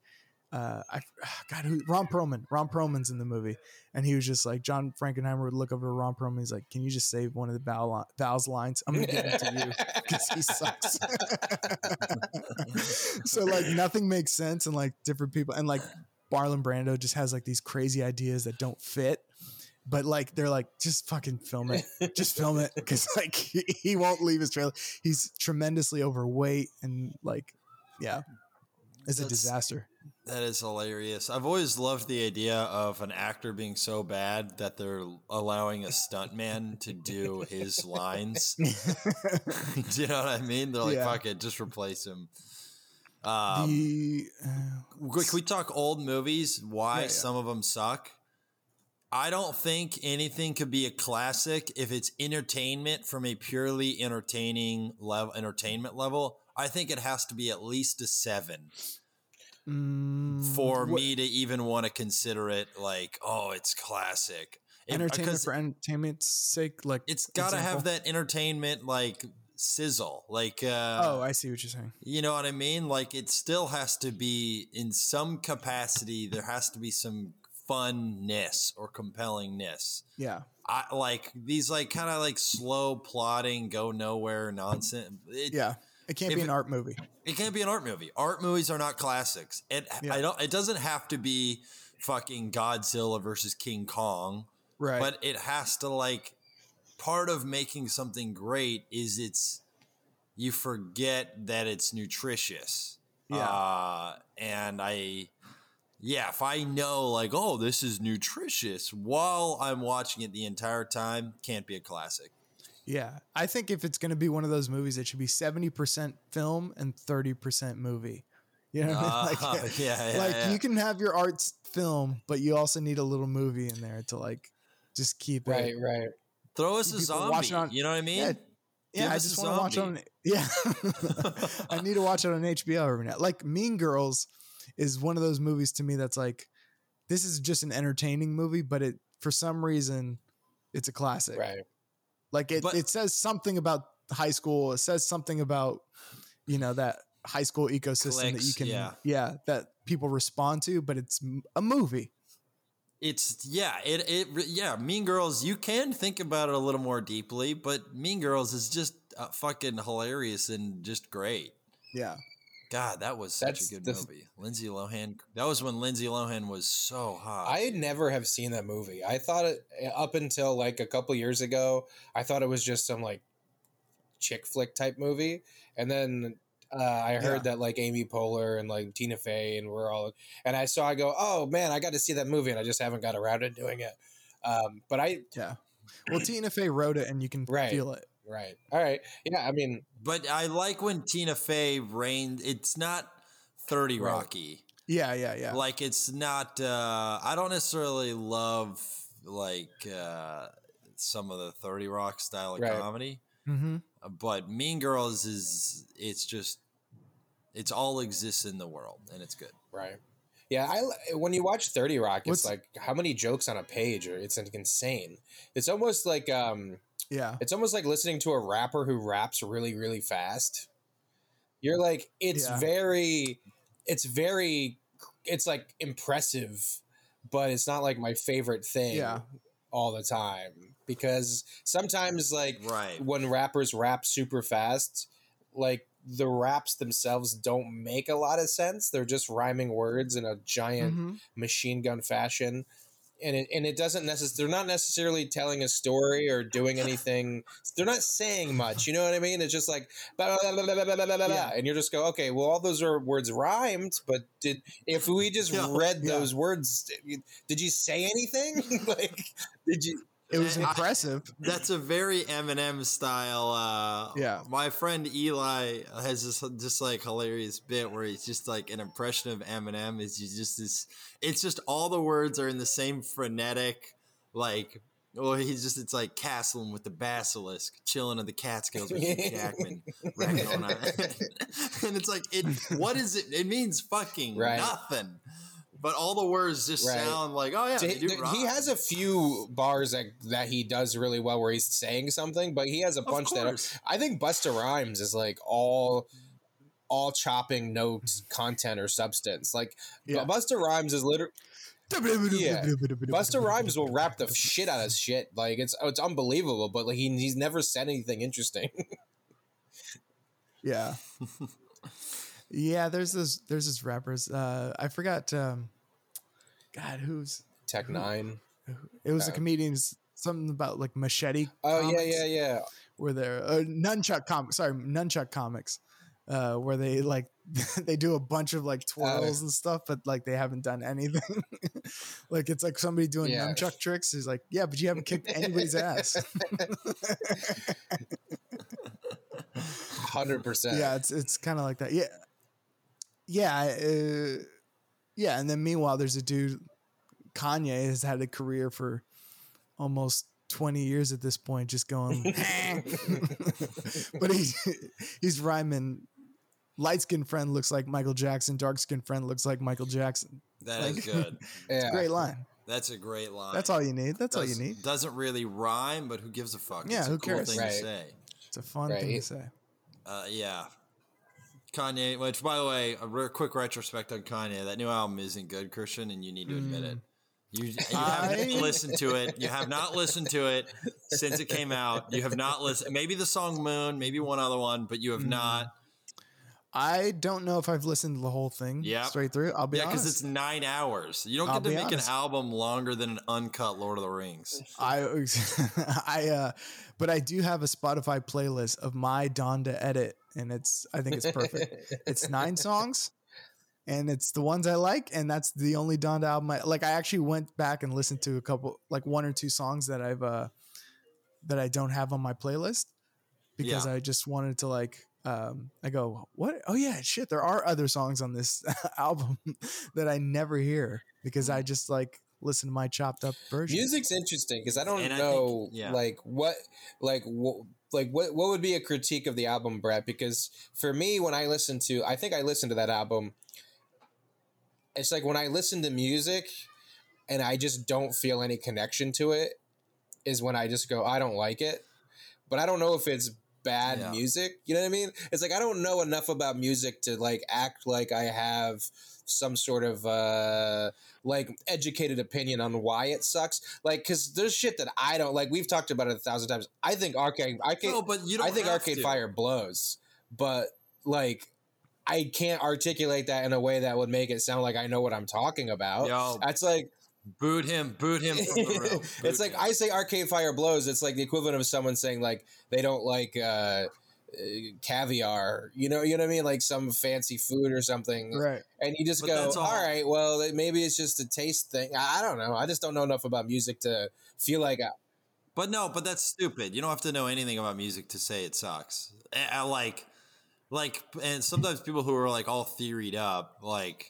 Uh, I God, who Ron Perlman? Ron Perlman's in the movie, and he was just like John Frankenheimer would look over to Ron Perlman. He's like, "Can you just save one of the Val li- Val's lines? I'm gonna give it to you because he sucks." so like nothing makes sense, and like different people, and like Marlon Brando just has like these crazy ideas that don't fit. But like they're like, just fucking film it, just film it, because like he, he won't leave his trailer. He's tremendously overweight, and like, yeah, it's a disaster. That is hilarious. I've always loved the idea of an actor being so bad that they're allowing a stuntman to do his lines. do you know what I mean? They're like, Yeah. fuck it, just replace him. Um, the uh, Can we talk old movies? Why Yeah, yeah. some of them suck? I don't think anything could be a classic if it's entertainment from a purely entertaining level. Entertainment level, I think it has to be at least a seven mm, for what- me to even want to consider it. Like, oh, it's classic. It- entertainment for entertainment's sake, like it's got to have that entertainment like sizzle. Like, uh, oh, I see what you're saying. You know what I mean? Like it still has to be in some capacity. There has to be some funness or compellingness. Yeah, I like these like kind of like slow plotting, go nowhere nonsense. It, yeah. It can't If be an it- art movie. it can't be an art movie. Art movies are not classics. It Yeah. I don't. It doesn't have to be fucking Godzilla versus King Kong, Right. but it has to like. Part of making something great is it's you forget that it's nutritious. Yeah. Uh, and I, yeah, if I know like, oh, this is nutritious while I'm watching it the entire time, can't be a classic. Yeah. I think if it's going to be one of those movies, it should be 70% film and 30% movie. You know what I mean? Uh, yeah, yeah, like yeah. you can have your arts film, but you also need a little movie in there to like just keep right, it. right. Right. Throw us a people zombie. on- you know what I mean? Yeah, Give Yeah, I just want to watch it on. Yeah, I need to watch it on HBO every night. Like Mean Girls is one of those movies to me that's like, this is just an entertaining movie, but it for some reason, it's a classic. Right. Like it, But- it says something about high school. It says something about you know that high school ecosystem that you can yeah. yeah that people respond to, but it's a movie. It's yeah, it it yeah. Mean Girls, you can think about it a little more deeply, but Mean Girls is just uh, fucking hilarious and just great. Yeah, God, that was such That's a good the- movie. Lindsay Lohan. That was when Lindsay Lohan was so hot. I never have seen that movie. I thought it up until like a couple years ago. I thought it was just some like chick flick type movie, and then uh, I heard Yeah. that like Amy Poehler and like Tina Fey and we're all, and I saw. I go, oh man, I got to see that movie, and I just haven't got around to doing it. Um, but I yeah. Well, Tina Fey wrote it, and you can Right. feel it. Right, all right, yeah. I mean, but I like when Tina Fey reigned. It's not Thirty Right. Rocky. Yeah, yeah, yeah. Like it's not. uh I don't necessarily love like uh some of the Thirty Rock style of Right. comedy. mm-hmm. but Mean Girls is it's just it's all exists in the world and it's good. right. Yeah, I when you watch Thirty Rock, it's What's- like how many jokes on a page, or it's insane. It's almost like um, Yeah, It's almost like listening to a rapper who raps really, really fast. You're like, it's Yeah. very, it's very, it's like impressive, but it's not like my favorite thing Yeah. all the time because sometimes, like, Right. when rappers rap super fast, like the raps themselves don't make a lot of sense. They're just rhyming words in a giant Mhm. machine gun fashion and it, and it doesn't necessarily they're not necessarily telling a story or doing anything they're not saying much you know what i mean it's just like blah, blah, blah, blah, blah, blah, yeah. and you're just go okay well all those are words rhymed but did if we just yeah. read those yeah. words did you say anything like did you it was I- impressive. That's a very Eminem style. Uh, Yeah. My friend Eli has this just like hilarious bit where he's just like an impression of Eminem. Is he's just this? It's just all the words are in the same frenetic, like. Well, he's just, it's like castling with the basilisk, chilling in the Catskills with Hugh Jackman. wrecking on it. and it's like, it. what is it? It means fucking Right. nothing. But all the words just Right. sound like, oh yeah, So they he, do he has a few bars that, that he does really well where he's saying something, but he has a Of bunch that are. I think Busta Rhymes is like all all chopping notes, content or substance. Like Yeah. Busta Rhymes is literally Yeah. Busta Rhymes will rap the shit out of shit. Like it's it's unbelievable, but like he, he's never said anything interesting. Yeah. yeah, there's this there's this rappers. Uh I forgot um God, who's Tech Nine. it was a comedian's something about like machete. Oh yeah, comics, yeah, yeah. Where they're uh, nunchuck comics, sorry, nunchuck comics. Uh, where they like they do a bunch of like twirls and stuff, but like they haven't done anything. like it's like somebody doing Yeah. nunchuck tricks. He's like, yeah, but you haven't kicked anybody's ass. Hundred percent. yeah, it's it's kind of like that. Yeah, yeah, uh, yeah. And then meanwhile, there's a dude. Kanye has had a career for almost 20 years at this point, just going. but he he's rhyming. Light skinned friend looks like Michael Jackson. Dark skinned friend looks like Michael Jackson. That is like- good. yeah. Great line. That's a great line. That's all you need. That's all you need. Doesn't really rhyme, but who gives a fuck? Yeah, it's a who cool cares? thing Right. to say. It's a fun Right. thing to say. Uh, yeah. Kanye, which by the way, a re- quick retrospect on Kanye. That new album isn't good, Christian, and you need to admit it. You, you haven't listened to it. You have not listened to it since it came out. You have not listened. Maybe the song Moon, maybe one other one, but you have mm-hmm. not. I don't know if I've listened to the whole thing Yep. straight through. I'll be Yeah, because it's nine hours. You don't I'll get to make honest. an album longer than an uncut Lord of the Rings. I I uh but I do have a Spotify playlist of my Donda edit and it's I think it's perfect. it's nine songs and it's the ones I like and that's the only Donda album I like I actually went back and listened to a couple like one or two songs that I've uh that I don't have on my playlist because Yeah. I just wanted to like um I go what oh yeah shit there are other songs on this album that I never hear because I just like listen to my chopped up version. Music's interesting because I don't And I know think- yeah. like what like wh- like what what would be a critique of the album, Brett? Because for me, when I listen to, I think I listened to that album. It's like when I listen to music, and I just don't feel any connection to it, is when I just go, I don't like it. But I don't know if it's bad Yeah. music. You know what I mean? It's like I don't know enough about music to like act like I have some sort of uh like educated opinion on why it sucks. Like, because there's shit that I don't like. We've talked about it a thousand times. I think Arcade, Arcade, No, but you don't I think Arcade to. Fire blows, but like, I can't articulate that in a way that would make it sound like I know what I'm talking about. Yo, That's like boot him, boot him from the room. it's like him. I say Arcade Fire blows. It's like the equivalent of someone saying like they don't like uh, uh, caviar. You know, you know what I mean? Like some fancy food or something. right. And you just But go, all all- right, well, maybe it's just a taste thing. I I don't know. I just don't know enough about music to feel like I, But no, but that's stupid. You don't have to know anything about music to say it sucks. I, I like, like, and sometimes people who are like all theoried up, like,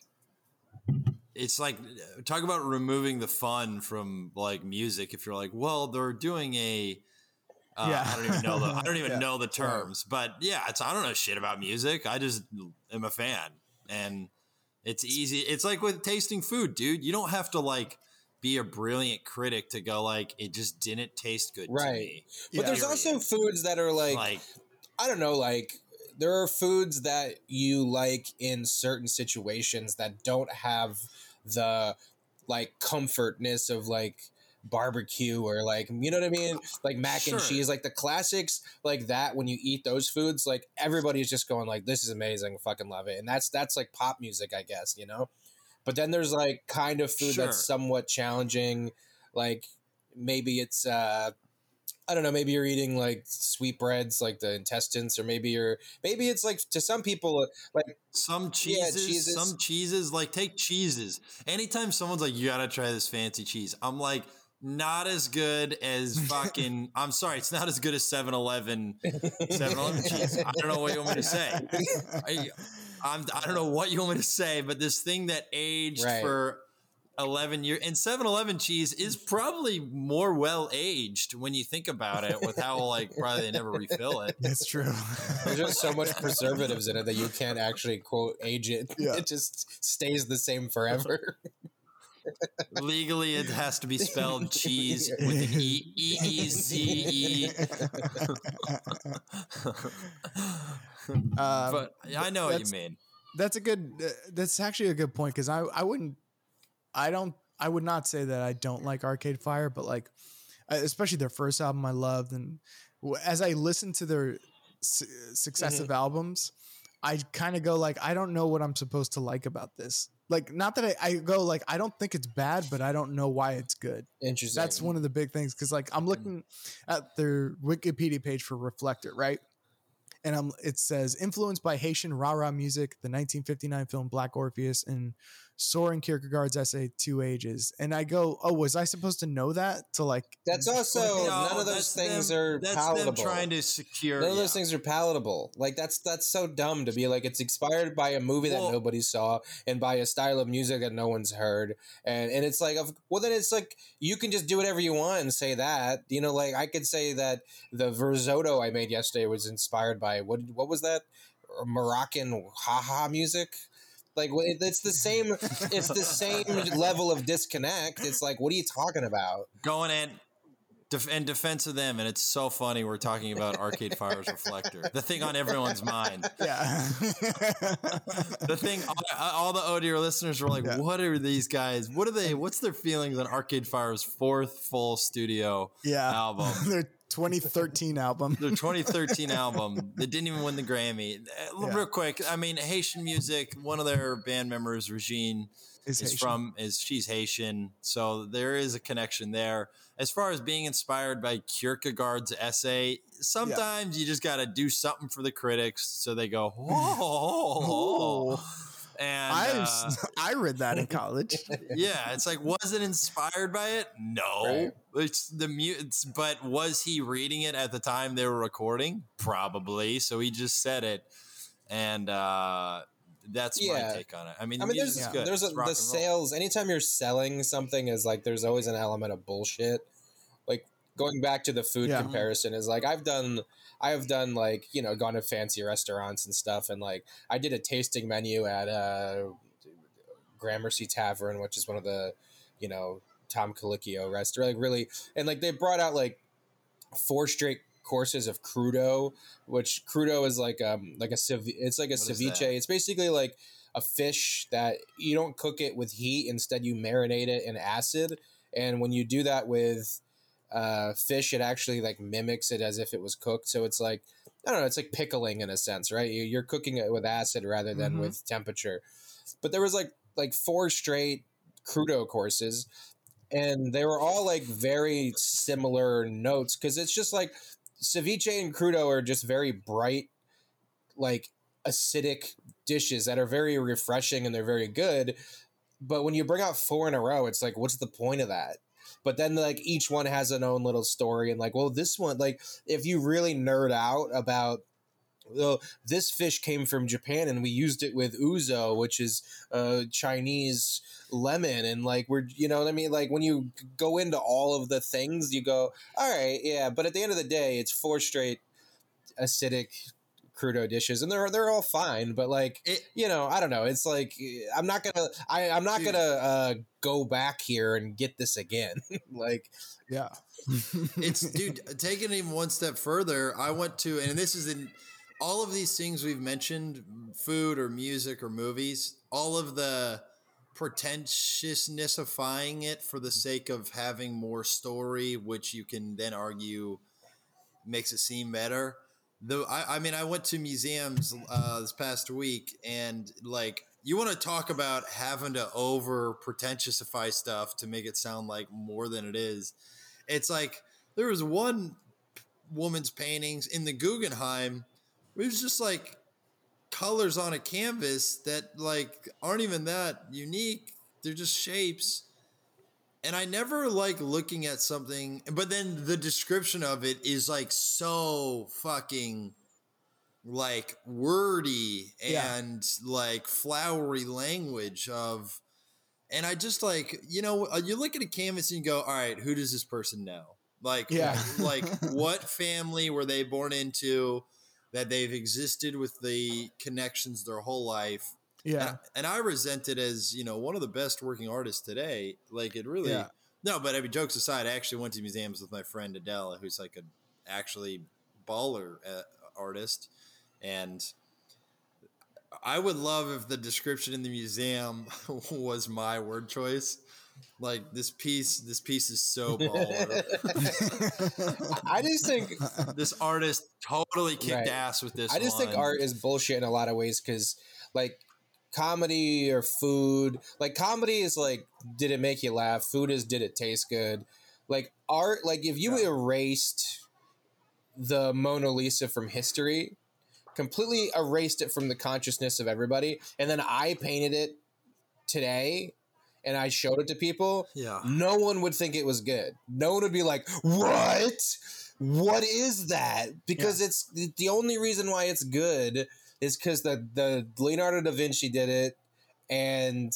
it's like talk about removing the fun from like music. If you're like, well, they're doing a, uh, Yeah. I don't even know the, I don't even Yeah. know the terms, but yeah, it's I don't know shit about music. I just am a fan, and it's easy. It's like with tasting food, dude. You don't have to like be a brilliant critic to go like it just didn't taste good to Right. me. But Yeah. there's also foods that are like, Like, I don't know, like there are foods that you like in certain situations that don't have the like comfortness of like barbecue or like you know what I mean, like mac and Sure. cheese, like the classics, like that. When you eat those foods, like everybody's just going like, "This is amazing, fucking love it," and that's that's like pop music, I guess, you know. But then there's like kind of food Sure. that's somewhat challenging. Like maybe it's uh I don't know, maybe you're eating like sweetbreads like the intestines or maybe you're maybe it's like to some people uh, like Some Yeah, cheeses, cheeses. some cheeses, like take cheeses. Anytime someone's like, you gotta try this fancy cheese, I'm like, not as good as fucking, I'm sorry, it's not as good as 7 Eleven 7 Eleven cheese. I don't know what you want me to say. I, I'm, I don't know what you want me to say, but this thing that aged Right. for 11 years and 7 Eleven cheese is probably more well aged when you think about it with how, like, probably they never refill it. It's true. there's just so much preservatives in it that you can't actually quote age it. Yeah. It just stays the same forever. Legally, it has to be spelled cheese with an E E E Z E. Um, But yeah, I know what you that's- mean. that's a good. Uh, that's actually a good point because I I wouldn't. I don't. I would not say that I don't like Arcade Fire, but like, especially their first album, I loved, and as I listened to their su- successive mm-hmm. albums, I kind of go like, I don't know what I'm supposed to like about this. Like, not that I, I go like, I don't think it's bad, but I don't know why it's good. Interesting. That's one of the big things because like I'm mm-hmm. looking at their Wikipedia page for Reflector, right? And I'm it says influenced by Haitian rara music, the 1959 film Black Orpheus, and Soren Kierkegaard's essay Two Ages. And I go, oh, was I supposed to know that to like? That's also none of those things them- are that's palatable. them trying to secure. None of those things are palatable. Like that's that's so dumb to be like it's inspired by a movie that Well- nobody saw and by a style of music that no one's heard. And and it's like well then it's like you can just do whatever you want and say that. You know, like I could say that the Verzotto I made yesterday was inspired by what what was that? Moroccan haha music. Like it's the same. It's the same level of disconnect. It's like, what are you talking about? going in def- in defense of them, and it's so funny. We're talking about Arcade Fire's Reflector, the thing on everyone's mind. Yeah. The thing, all, all the dear listeners were like, Yeah. "What are these guys? What are they? What's their feelings on Arcade Fire's fourth full studio yeah. album?" Their 2013 album. their 2013 album They didn't even win the Grammy. Uh, Yeah. Real quick, I mean Haitian music. One of their band members, Regine, Is is from is she's Haitian, so there is a connection there. As far as being inspired by Kierkegaard's essay, sometimes you just got to do something for the critics, so they go, "Whoa!" And I uh, I read that in college. yeah, it's like, was it inspired by it? No, Right. it's the mu- it's, But was he reading it at the time they were recording? Probably. So he just said it, and uh, that's Yeah. my take on it. I mean, I mean, music's there's good. there's a, the sales. Anytime you're selling something, is like there's always an element of bullshit. Like going back to the food Yeah. comparison is like I've done. I have done like you know gone to fancy restaurants and stuff, and like I did a tasting menu at uh, Gramercy Tavern, which is one of the you know Tom Colicchio restaurant. Like really, and like they brought out like four straight courses of crudo, which crudo is like um like a cev- it's like a What is ceviche. It's basically like a fish that you don't cook it with heat. Instead, you marinate it in acid. And when you do that with uh, fish, it actually like mimics it as if it was cooked. So it's like I don't know. It's like pickling in a sense, right? You- You're cooking it with acid rather than Mhm. with temperature. But there was like like four straight crudo courses, and they were all like very similar notes because it's just like ceviche and crudo are just very bright, like acidic dishes that are very refreshing and they're very good. But when you bring out four in a row, it's like, what's the point of that? But then, like, each one has an own little story, and like, well, this one, like, if you really nerd out about, well, this fish came from Japan, and we used it with yuzu, which is uh, Chinese lemon, and like, we're, you know what I mean? Like, when you go into all of the things, you go, all right, yeah. But at the end of the day, it's four straight acidic crudo dishes, and they're they're all fine. But like, It- you know, I don't know. It's like I'm not gonna I I'm not Dude. gonna uh, go back here and get this again. like, yeah. it's dude taking it even one step further i went to and this is in all of these things we've mentioned food or music or movies all of the pretentiousnessifying it for the sake of having more story which you can then argue makes it seem better though I, I mean i went to museums uh, this past week and like you want to talk about having to over pretentiousify stuff to make it sound like more than it is. It's like there was one woman's paintings in the Guggenheim. It was just like colors on a canvas that like aren't even that unique. They're just shapes. And I never like looking at something, but then the description of it is like so fucking like wordy Yeah. and like flowery language of and I just like, you know, uh, you look at a canvas and you go, "All right, who does this person know?" Like Yeah. like what family were they born into that they've existed with the connections their whole life? Yeah. And, and I resent it as, you know, one of the best working artists today. Like it really Yeah. No, but I mean jokes aside, I actually went to museums with my friend Adele, who's like a actually baller uh, artist and I would love if the description in the museum was my word choice. Like this piece, this piece is so baller. I just think this artist totally kicked Right. ass with this. I just think art is bullshit in a lot of ways because, like, comedy or food, like, comedy is like, did it make you laugh? Food is, did it taste good? Like, art, like, if you erased the Mona Lisa from history, completely erased it from the consciousness of everybody, and then I painted it today and I showed it to people, Yeah. no one would think it was good. No one would be like, "What? What is that?" Because it's the only reason why it's good is because the the Leonardo da Vinci did it, and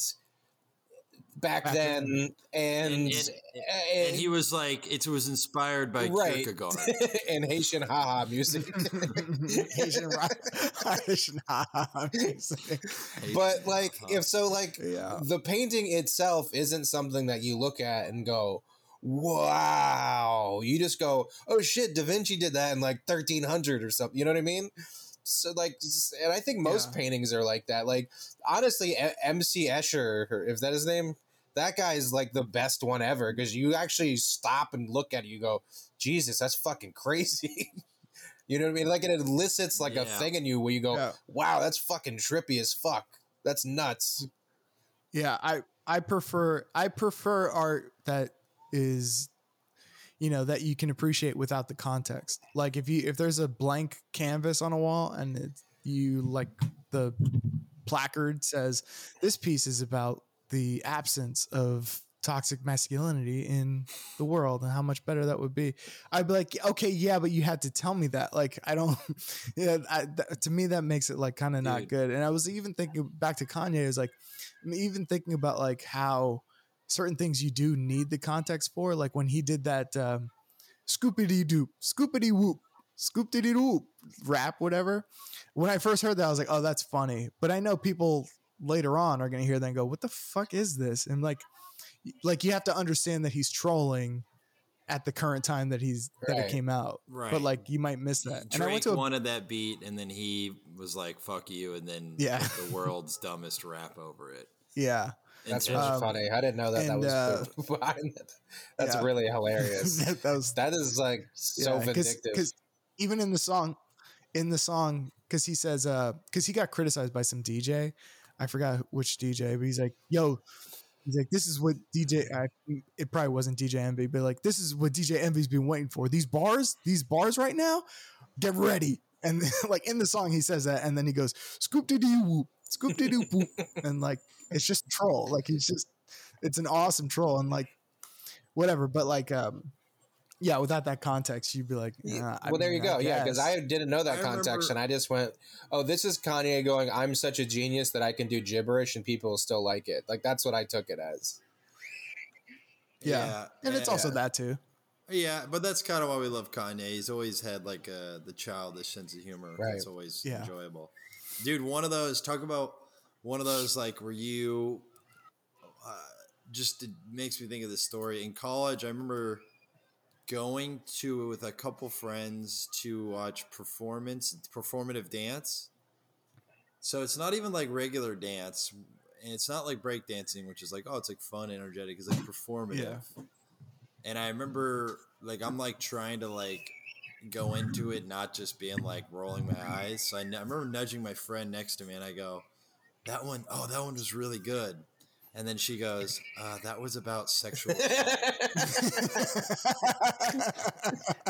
back, Back then, and And, and, uh, and he was like, it was inspired by Right. Kierkegaard. and Haitian haha music. Asian rock, haha music. but like, if so, like Yeah. the painting itself isn't something that you look at and go, wow. You just go, oh shit, Da Vinci did that in like 1300 or something. You know what I mean? So, like, and I think most Yeah. paintings are like that. Like, honestly, MC Escher, if that is his name, that guy is like the best one ever because you actually stop and look at it. You go, Jesus, that's fucking crazy. you know what I mean? Like, it elicits like a thing in you where you go, Yeah. wow, that's fucking trippy as fuck. That's nuts. Yeah, I I prefer I prefer art that is you know that you can appreciate without the context. Like if you if there's a blank canvas on a wall and it's, you like the placard says this piece is about the absence of toxic masculinity in the world and how much better that would be. I'd be like, okay, yeah, but you had to tell me that. Like, I don't. Yeah, I, th- to me that makes it like kind of not good. And I was even thinking back to Kanye. Is like, even thinking about like how certain things you do need the context for. Like when he did that um, scoopity doop, scoopity whoop, scoopity whoop rap, whatever. When I first heard that, I was like, oh, that's funny. But I know people later on are going to hear that and go, what the fuck is this? And like, like you have to understand that he's trolling at the current time that he's that it came out. Right. But like you might miss that. And I Drake went to a, wanted that beat, and then he was like, "Fuck you," and then Yeah. the world's dumbest rap over it. yeah. That's really Um, funny. I didn't know that that was uh. That's yeah. really hilarious. that, that was that is like so vindictive. because even in the song in the song because he says uh because he got criticized by some dj i forgot which dj but he's like yo he's like this is what dj I, it probably wasn't dj envy but like this is what dj envy's been waiting for these bars these bars right now get ready and like in the song he says that and then he goes scoop dee doo whoop scoop dee doo whoop and like it's just a troll like he's just it's an awesome troll and like whatever but like um yeah without that context you'd be like Yeah, "Nah, I well, there mean, you go. Yeah, because. I didn't know that I context, remember- and I just went, "Oh, this is Kanye going. I'm such a genius that I can do gibberish, and people still like it." Like that's what I took it as. Yeah. and it's also that too Yeah, but that's kind of why we love Kanye. He's always had like uh, the childish sense of humor. Right. That's always Yeah. enjoyable. Dude, one of those, talk about one of those like where you uh, just it makes me think of this story. In college, I remember going to with a couple friends to watch performance performative dance. So it's not even like regular dance, and it's not like breakdancing, which is like oh, it's like fun, energetic. It's like performative. And I remember like I'm like trying to like go into it, not just being like rolling my eyes. So I, n- I remember nudging my friend next to me, and I go, that one, oh, that one was really good. And then she goes, uh, that was about sexual.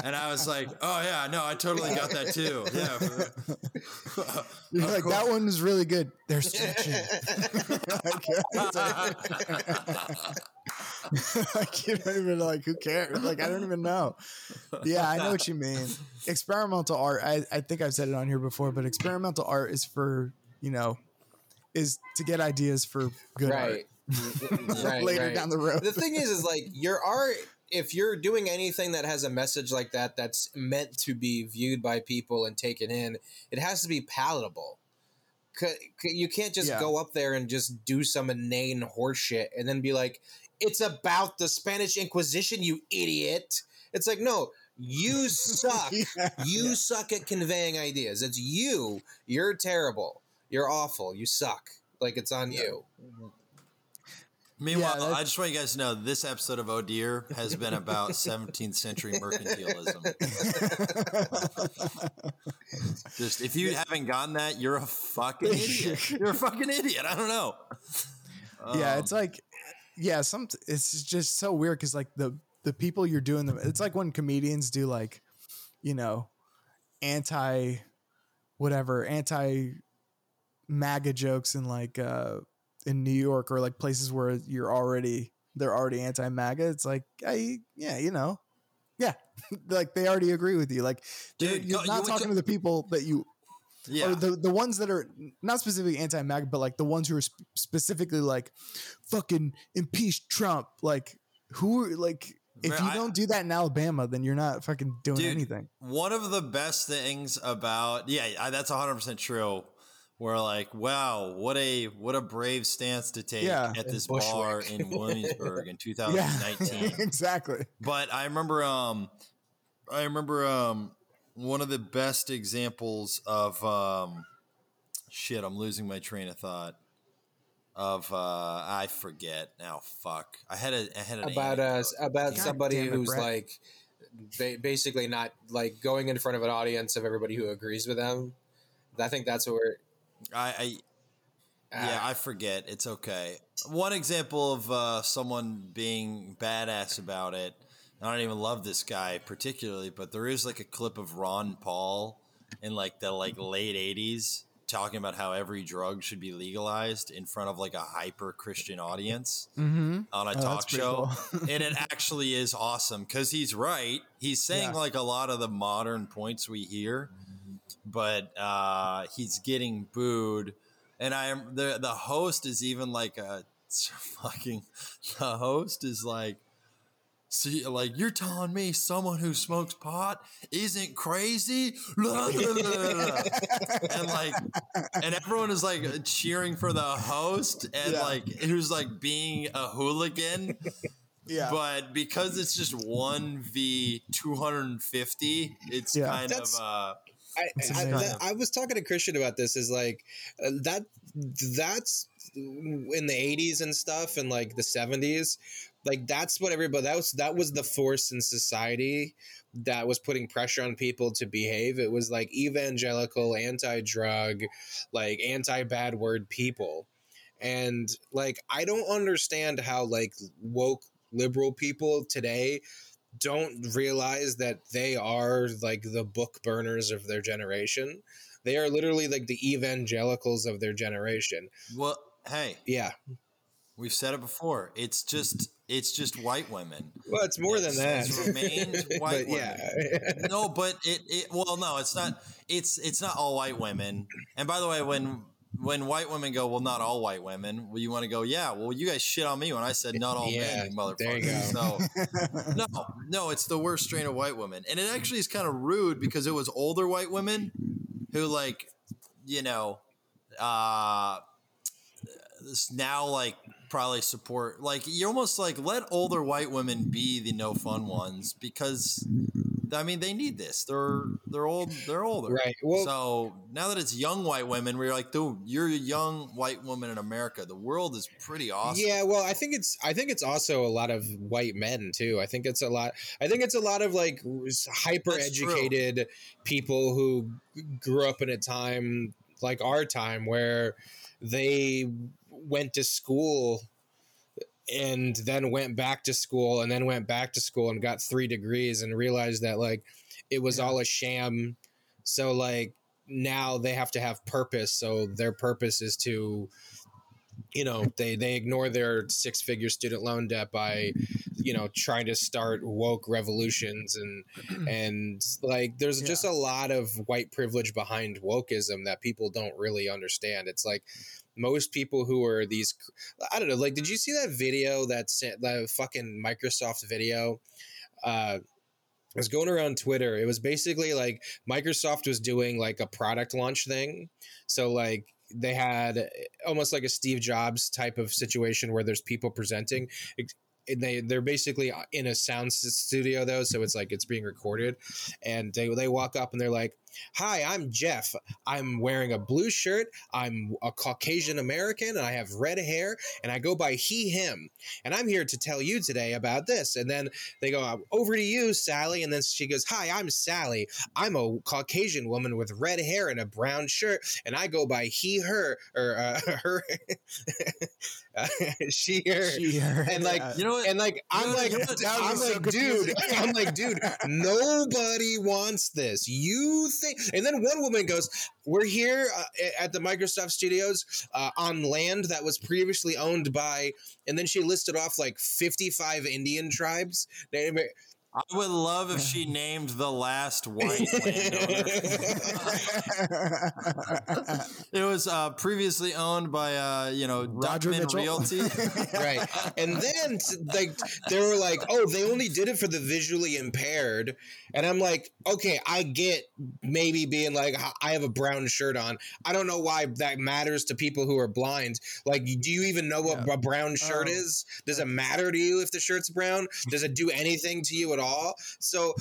and I was like, oh yeah, no, I totally got that too. Yeah. You're like course. that one is really good. They're stretching. like you don't even like who cares? Like I don't even know. Yeah, I know what you mean. Experimental art. I, I think I've said it on here before, but experimental art is for you know is to get ideas for good right. art right, later right. down the road. the thing is is like your art if you're doing anything that has a message like that that's meant to be viewed by people and taken in it has to be palatable. C- c- you can't just Yeah. go up there and just do some inane horseshit and then be like it's about the spanish inquisition you idiot. It's like no you suck. Yeah. you suck at conveying ideas. It's you. You're terrible. You're awful. You suck. Like it's on you mm-hmm. Meanwhile, Yeah, I just want you guys to know this episode of Oh Dear has been about 17th century mercantilism. Just if you haven't gotten that, you're a fucking idiot. You're a fucking idiot. I don't know. yeah, Um, it's like yeah, some it's just so weird because like the the people you're doing them. It's like when comedians do like you know anti whatever anti MAGA jokes and like uh in New York or like places where you're already they're already anti MAGA. It's like I, yeah, you know. Yeah, like they already agree with you. Like, Dude, you're not you talking to- to the people that you yeah. or the the ones that are not specifically anti-MAGA, but like the ones who are sp- specifically like fucking impeach Trump. Like who are like if Man, you I- don't do that in Alabama, then you're not fucking doing Dude, anything. One of the best things about yeah, I, that's 100% true. We're like, wow, what a what a brave stance to take Yeah. at this Bushwick. bar in Williamsburg in Yeah, 2019. exactly. but I remember um I remember um one of the best examples of um shit, I'm losing my train of thought. Of uh I forget now. Fuck. I had a I had an about uh, about God somebody it, who's Brett. like ba- basically not like going in front of an audience of everybody who agrees with them. I think that's what we're. I, I yeah, ah, I forget. It's okay. One example of uh, someone being badass about it. I don't even love this guy particularly, but there is like a clip of Ron Paul in like the like late '80s talking about how every drug should be legalized in front of like a hyper Christian audience Mm-hmm. on a Oh, talk show. cool. and it actually is awesome because he's right. He's saying Yeah. like a lot of the modern points we hear, but uh, he's getting booed. And I am the the host is even like a fucking the host is like. See, like you're telling me someone who smokes pot isn't crazy, Blah, blah, blah, blah, blah. and like, and everyone is like cheering for the host, and Yeah. like who's like being a hooligan, Yeah. but because it's just one v two hundred and fifty, it's Yeah. kind That's- of uh, I, I, I was talking to Christian about this. Is like uh, that that's in the '80s and stuff, and like the '70s. Like that's what everybody that was that was the force in society that was putting pressure on people to behave. It was like evangelical, anti-drug, like anti-bad word people. And like I don't understand how like woke liberal people today don't realize that they are like the book burners of their generation. They are literally like the evangelicals of their generation. well. Hey, Yeah. we've said it before. It's just it's just white women. Well, it's more than that. It's- it's remained white but yeah. no, but it, it well, no, it's not. It's it's not all white women. And by the way, when when white women go, well, not all white women. Well, you want to go, yeah. Well, you guys shit on me when I said not all Yeah, men, you there you motherfuckers. So no, no, it's the worst strain of white women, and it actually is kind of rude because it was older white women who like, you know, uh, this now like probably support like you almost like let older white women be the no fun ones because I mean they need this. They're they're old. They're older. Right. Well, so now that it's young white women, we're like, dude, you're a young white woman in America. The world is pretty awesome. Yeah, well, I think it's I think it's also a lot of white men too. I think it's a lot. I think it's a lot of like hyper educated people who grew up in a time like our time where they went to school and then went back to school and then went back to school and got three degrees and realized that like it was Yeah. all a sham. So like now they have to have purpose. So their purpose is to you know they they ignore their six figure student loan debt by you know trying to start woke revolutions and and like there's just a lot of white privilege behind wokeism that people don't really understand. It's like most people who are these i don't know like did you see that video that's that fucking microsoft video uh was going around Twitter. It was basically like Microsoft was doing like a product launch thing. So like they had almost like a Steve Jobs type of situation where there's people presenting. And they they're basically in a sound studio though, so it's like it's being recorded. And they they walk up and they're like, "Hi, I'm Jeff. I'm wearing a blue shirt. I'm a Caucasian American, and I have red hair, and I go by he him. And I'm here to tell you today about this." And then they go over to you, Sally, and then she goes, "Hi, I'm Sally. I'm a Caucasian woman with red hair and a brown shirt, and I go by he, her, or uh, her, she, her." She, her, And, like, yeah. You know what? And like I'm like you know what- that I'm was so like dude. I'm like dude nobody wants this you think and then one woman goes we're here uh, at the Microsoft studios uh, on land that was previously owned by and then she listed off like 55 Indian tribes I would love if she named the last white landowner. It was uh, previously owned by uh, you know Roger Duckman Mitchell. Realty. right and then like they were like oh they only did it for the visually impaired and i'm like okay i get maybe being like i have a brown shirt on i don't know why that matters to people who are blind like do you even know what Yeah. a brown shirt Oh. is does it matter to you if the shirt's brown does it do anything to you at all. So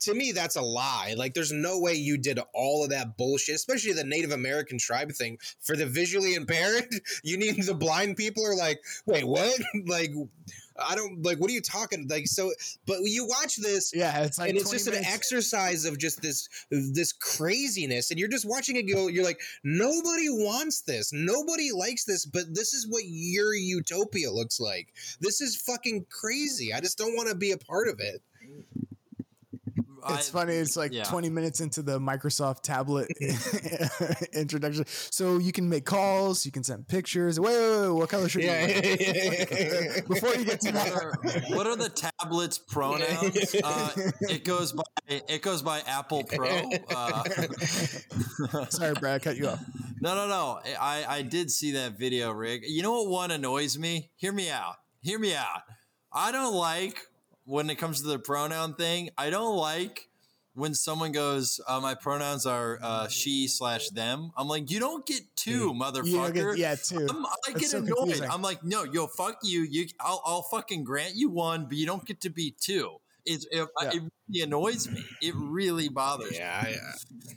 to me that's a lie. Like there's no way you did all of that bullshit especially the native american tribe thing. For the visually impaired you need the blind people are like wait what? Like i don't like what are you talking like so but you watch this yeah, it's like and it's 20 just an exercise of just this this craziness and you're just watching it go you're like nobody wants this. Nobody likes this but this is what your utopia looks like. This is fucking crazy. I just don't want to be a part of it It's I- funny. It's like yeah. 20 minutes into the Microsoft tablet introduction. So you can make calls, you can send pictures. Wait, wait, wait, what color should yeah, you wear? Before you get to that, are, what are the tablets pronouns? Uh, it goes by it goes by Apple Pro. Uh, sorry, Brad, I cut you off. no, no, no. I I did see that video, Rick. You know what one annoys me? Hear me out. Hear me out. I don't like when it comes to the pronoun thing. I don't like when someone goes, uh, "My pronouns are uh, she slash them." I'm like, you don't get two, You motherfucker. get- yeah, too. I'm, I That's get so annoyed. confusing. I'm like, no, yo, fuck you. You, I'll, I'll fucking grant you one, but you don't get to be two. It, it, Yeah. it really annoys me. It really bothers me. yeah, yeah.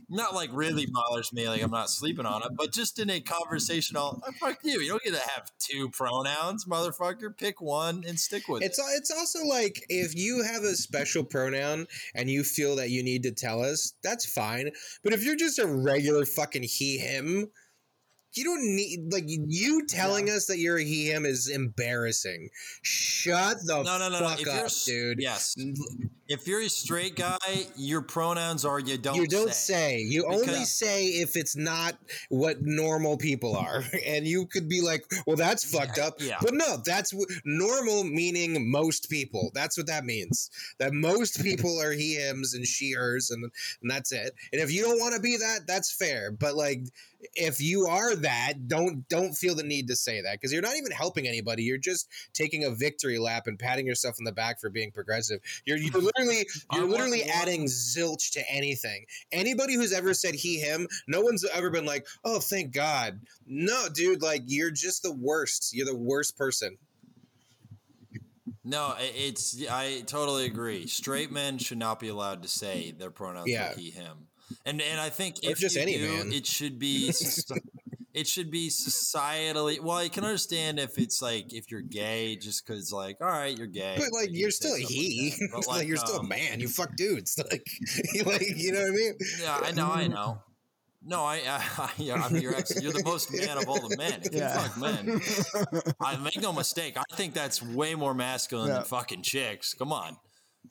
Not like really bothers me, like I'm not sleeping on it, but just in a conversational, oh, fuck you. You don't get to have two pronouns, motherfucker. Pick one and stick with It's it. it's also like if you have a special pronoun and you feel that you need to tell us, that's fine. But if you're just a regular fucking he him, you don't need like you telling us that you're a he him is embarrassing. Shut the No, no, no, no. fuck you're, up, dude. yes, if you're a straight guy, your pronouns are you don't. you don't say. say. You only say if it's not what normal people are, and you could be like, "Well, that's fucked up." yeah. But no, that's w- normal, meaning most people. That's what that means. That most people are he hims and she hers, and and that's it. And if you don't want to be that, that's fair. But like, if you are that, don't don't feel the need to say that because you're not even helping anybody. You're just taking a victory lap and patting yourself on the back for being progressive. You're, you're literally you're literally adding zilch to anything. Anybody who's ever said he him, no one's ever been like, "Oh, thank God." No, dude, like you're just the worst. You're the worst person. No, it's I totally agree. Straight men should not be allowed to say their pronouns Yeah. he him, and and I think Or if just any do, man. it should be it should be societally. Well, I can understand if it's like if you're gay, just because like all right, you're gay, But like you you're still a stuff like he. But, like, you're still a um, man. You fuck dudes. Like, you like you know what I mean? Yeah, I know, I know. No, I, I, yeah, I mean, you're absolutely, you're the most man of all the men. If Yeah. you fuck men, I make no mistake. I think that's way more masculine Yeah. than fucking chicks. Come on,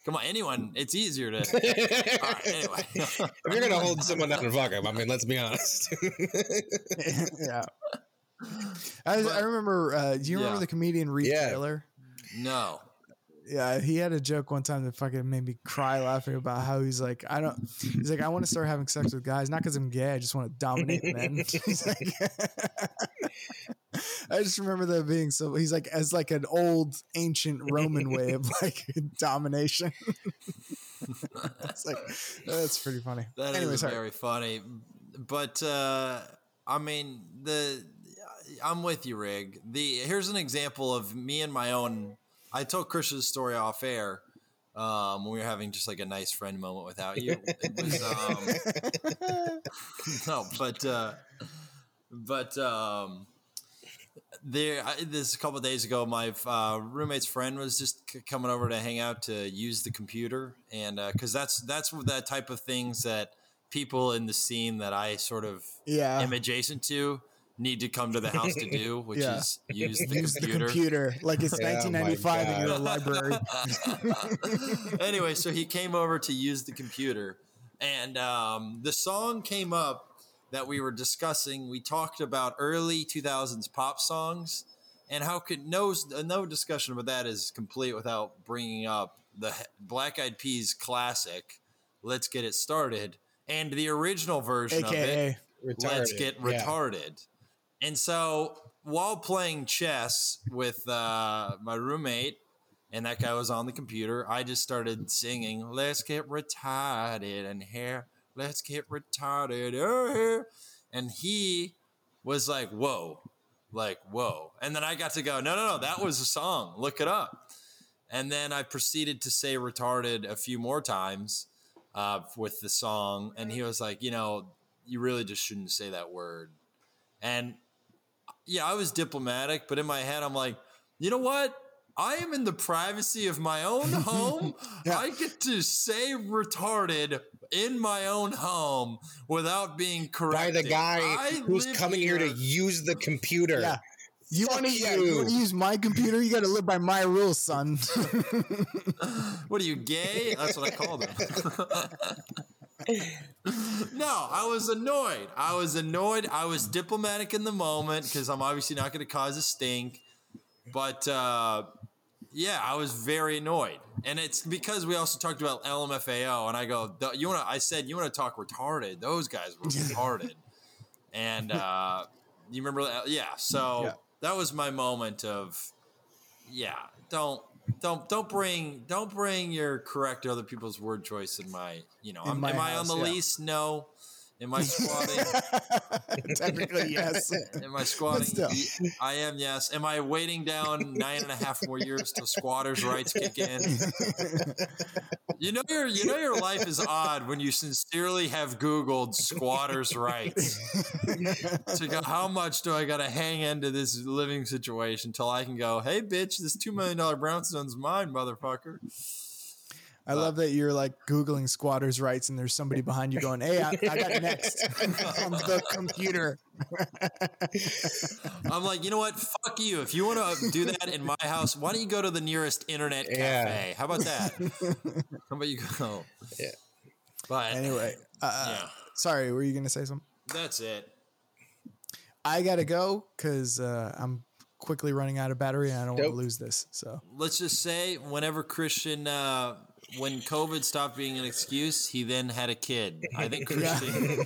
come on. Anyone, it's easier to. All right, anyway. If you're gonna hold someone down and fuck him, I mean, let's be honest. yeah. I, I remember. Uh, do you remember Yeah. the comedian Reed Yeah. Taylor? no. Yeah, he had a joke one time that fucking made me cry laughing about how he's like, I don't. He's like, I want to start having sex with guys, not because I'm gay. I just want to dominate men. he's like, I just remember that being so. He's like, as like an old ancient Roman way of like domination. it's like that's pretty funny. That is anyway, sorry. very funny. But uh, I mean, the I'm with you, Rig. The here's an example of me and my own. I told Christian's story off air um, when we were having just like a nice friend moment without you. It was um, no, but uh, but um, there. I, this a couple days ago, my uh, roommate's friend was just c- coming over to hang out to use the computer, and because that's that's that type of things that people in the scene that I sort of Yeah. am adjacent to need to come to the house to do, which Yeah. is use the Use the computer. computer like it's my 1995 and you're a library. anyway, so he came over to use the computer, and um, the song came up that we were discussing. We talked about early 2000s pop songs, and how could no no discussion about that is complete without bringing up the Black Eyed Peas classic "Let's Get It Started" and the original version of it. AKA. Let's Retarded. get Yeah. retarded. And so while playing chess with uh, my roommate, and that guy was on the computer, I just started singing, Let's get retarded and here, let's get retarded. oh. And he was like, Whoa, like, whoa. And then I got to go, No, no, no, that was a song. Look it up. And then I proceeded to say retarded a few more times uh, with the song. And he was like, You know, you really just shouldn't say that word. And yeah, I was diplomatic, but in my head, I'm like, you know what? I am in the privacy of my own home. Yeah. I get to say retarded in my own home without being corrected. By the guy I who's coming here to use the computer. Yeah. You want to yeah, you. you wanna use my computer? You got to live by my rules, son. What are you gay? That's what I call them. no, I was annoyed. I was annoyed. I was diplomatic in the moment because I'm obviously not going to cause a stink. But uh, yeah, I was very annoyed, and it's because we also talked about LMFAO, and I go, you want to? I said you want to talk retarded? Those guys were retarded, and uh, you remember? that? Yeah, so Yeah. that was my moment of, yeah, don't. Don't don't bring don't bring your correct other people's word choice in my you know In am, my am I on the yeah. lease? No. Am I squatting? Technically, yes. Am I squatting? I am, yes. Am I waiting down nine and a half more years till squatters' rights kick in? You know your you know your life is odd when you sincerely have Googled squatters' rights. to go, how much do I gotta hang into this living situation till I can go, hey bitch, this two million dollar brownstone's mine, motherfucker. I love that you're like Googling squatters' rights and there's somebody behind you going, hey, I, I got next on the computer. I'm like, you know what? Fuck you. If you want to do that in my house, why don't you go to the nearest internet Yeah. cafe? How about that? How about you go? Yeah. But Anyway, uh, Yeah. sorry, were you going to say something? that's it. I got to go because uh, I'm quickly running out of battery and I don't want to lose this. So, Let's just say, whenever Christian, uh, when COVID stopped being an excuse, he then had a kid. I think Christian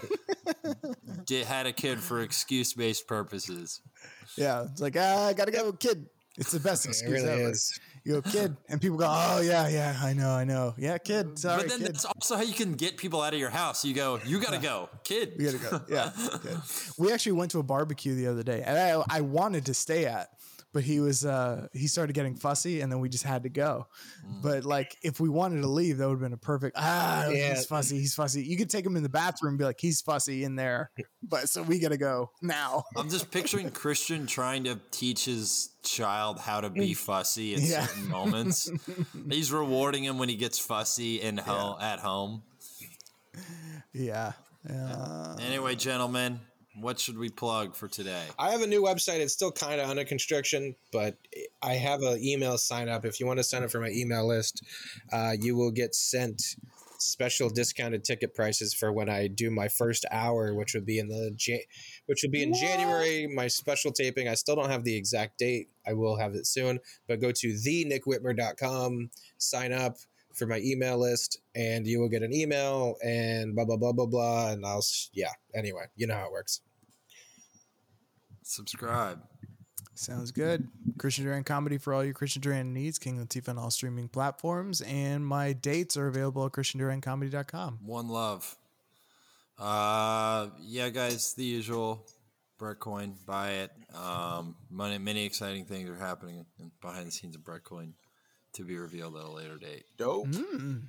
did, had a kid for excuse based purposes. yeah, it's like, ah, I got to go, kid. It's the best excuse really ever. is. You go, kid. And people go, oh, yeah, yeah, I know, I know. Yeah, kid. Sorry, but then kid. that's also how you can get people out of your house. You go, you got to go, kid. We gotta go. Yeah. We actually went to a barbecue the other day, and I, I wanted to stay at, but he was uh he started getting fussy, and then we just had to go. But like, if we wanted to leave, that would have been a perfect. Ah, Yeah. he's fussy. He's fussy. You could take him in the bathroom and be like, he's fussy in there. But so we gotta go now. I'm just picturing Christian trying to teach his child how to be fussy in Yeah. certain moments. He's rewarding him when he gets fussy in ho- at home. Yeah. Yeah. Anyway, gentlemen, what should we plug for today? I have a new website. It's still kind of under construction, but I have an email sign up. If you want to sign up for my email list, uh, you will get sent special discounted ticket prices for when I do my first hour, which would be in the Ja- which would be in January. My special taping. I still don't have the exact date. I will have it soon. But go to thenickWhitmer.com, sign up for my email list, and you will get an email and blah blah blah blah blah. And I'll s- yeah. Anyway, you know how it works. Subscribe. Sounds good. Christian Duran comedy for all your Christian Duran needs. King Latifah on all streaming platforms. And my dates are available at ChristianDuranComedy.com. One love. Uh, yeah, guys, the usual. Breadcoin, buy it. Um, many, many exciting things are happening behind the scenes of Breadcoin to be revealed at a later date. Dope. Mm.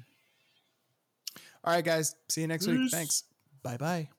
All right, guys. See you next week. Thanks. Bye bye.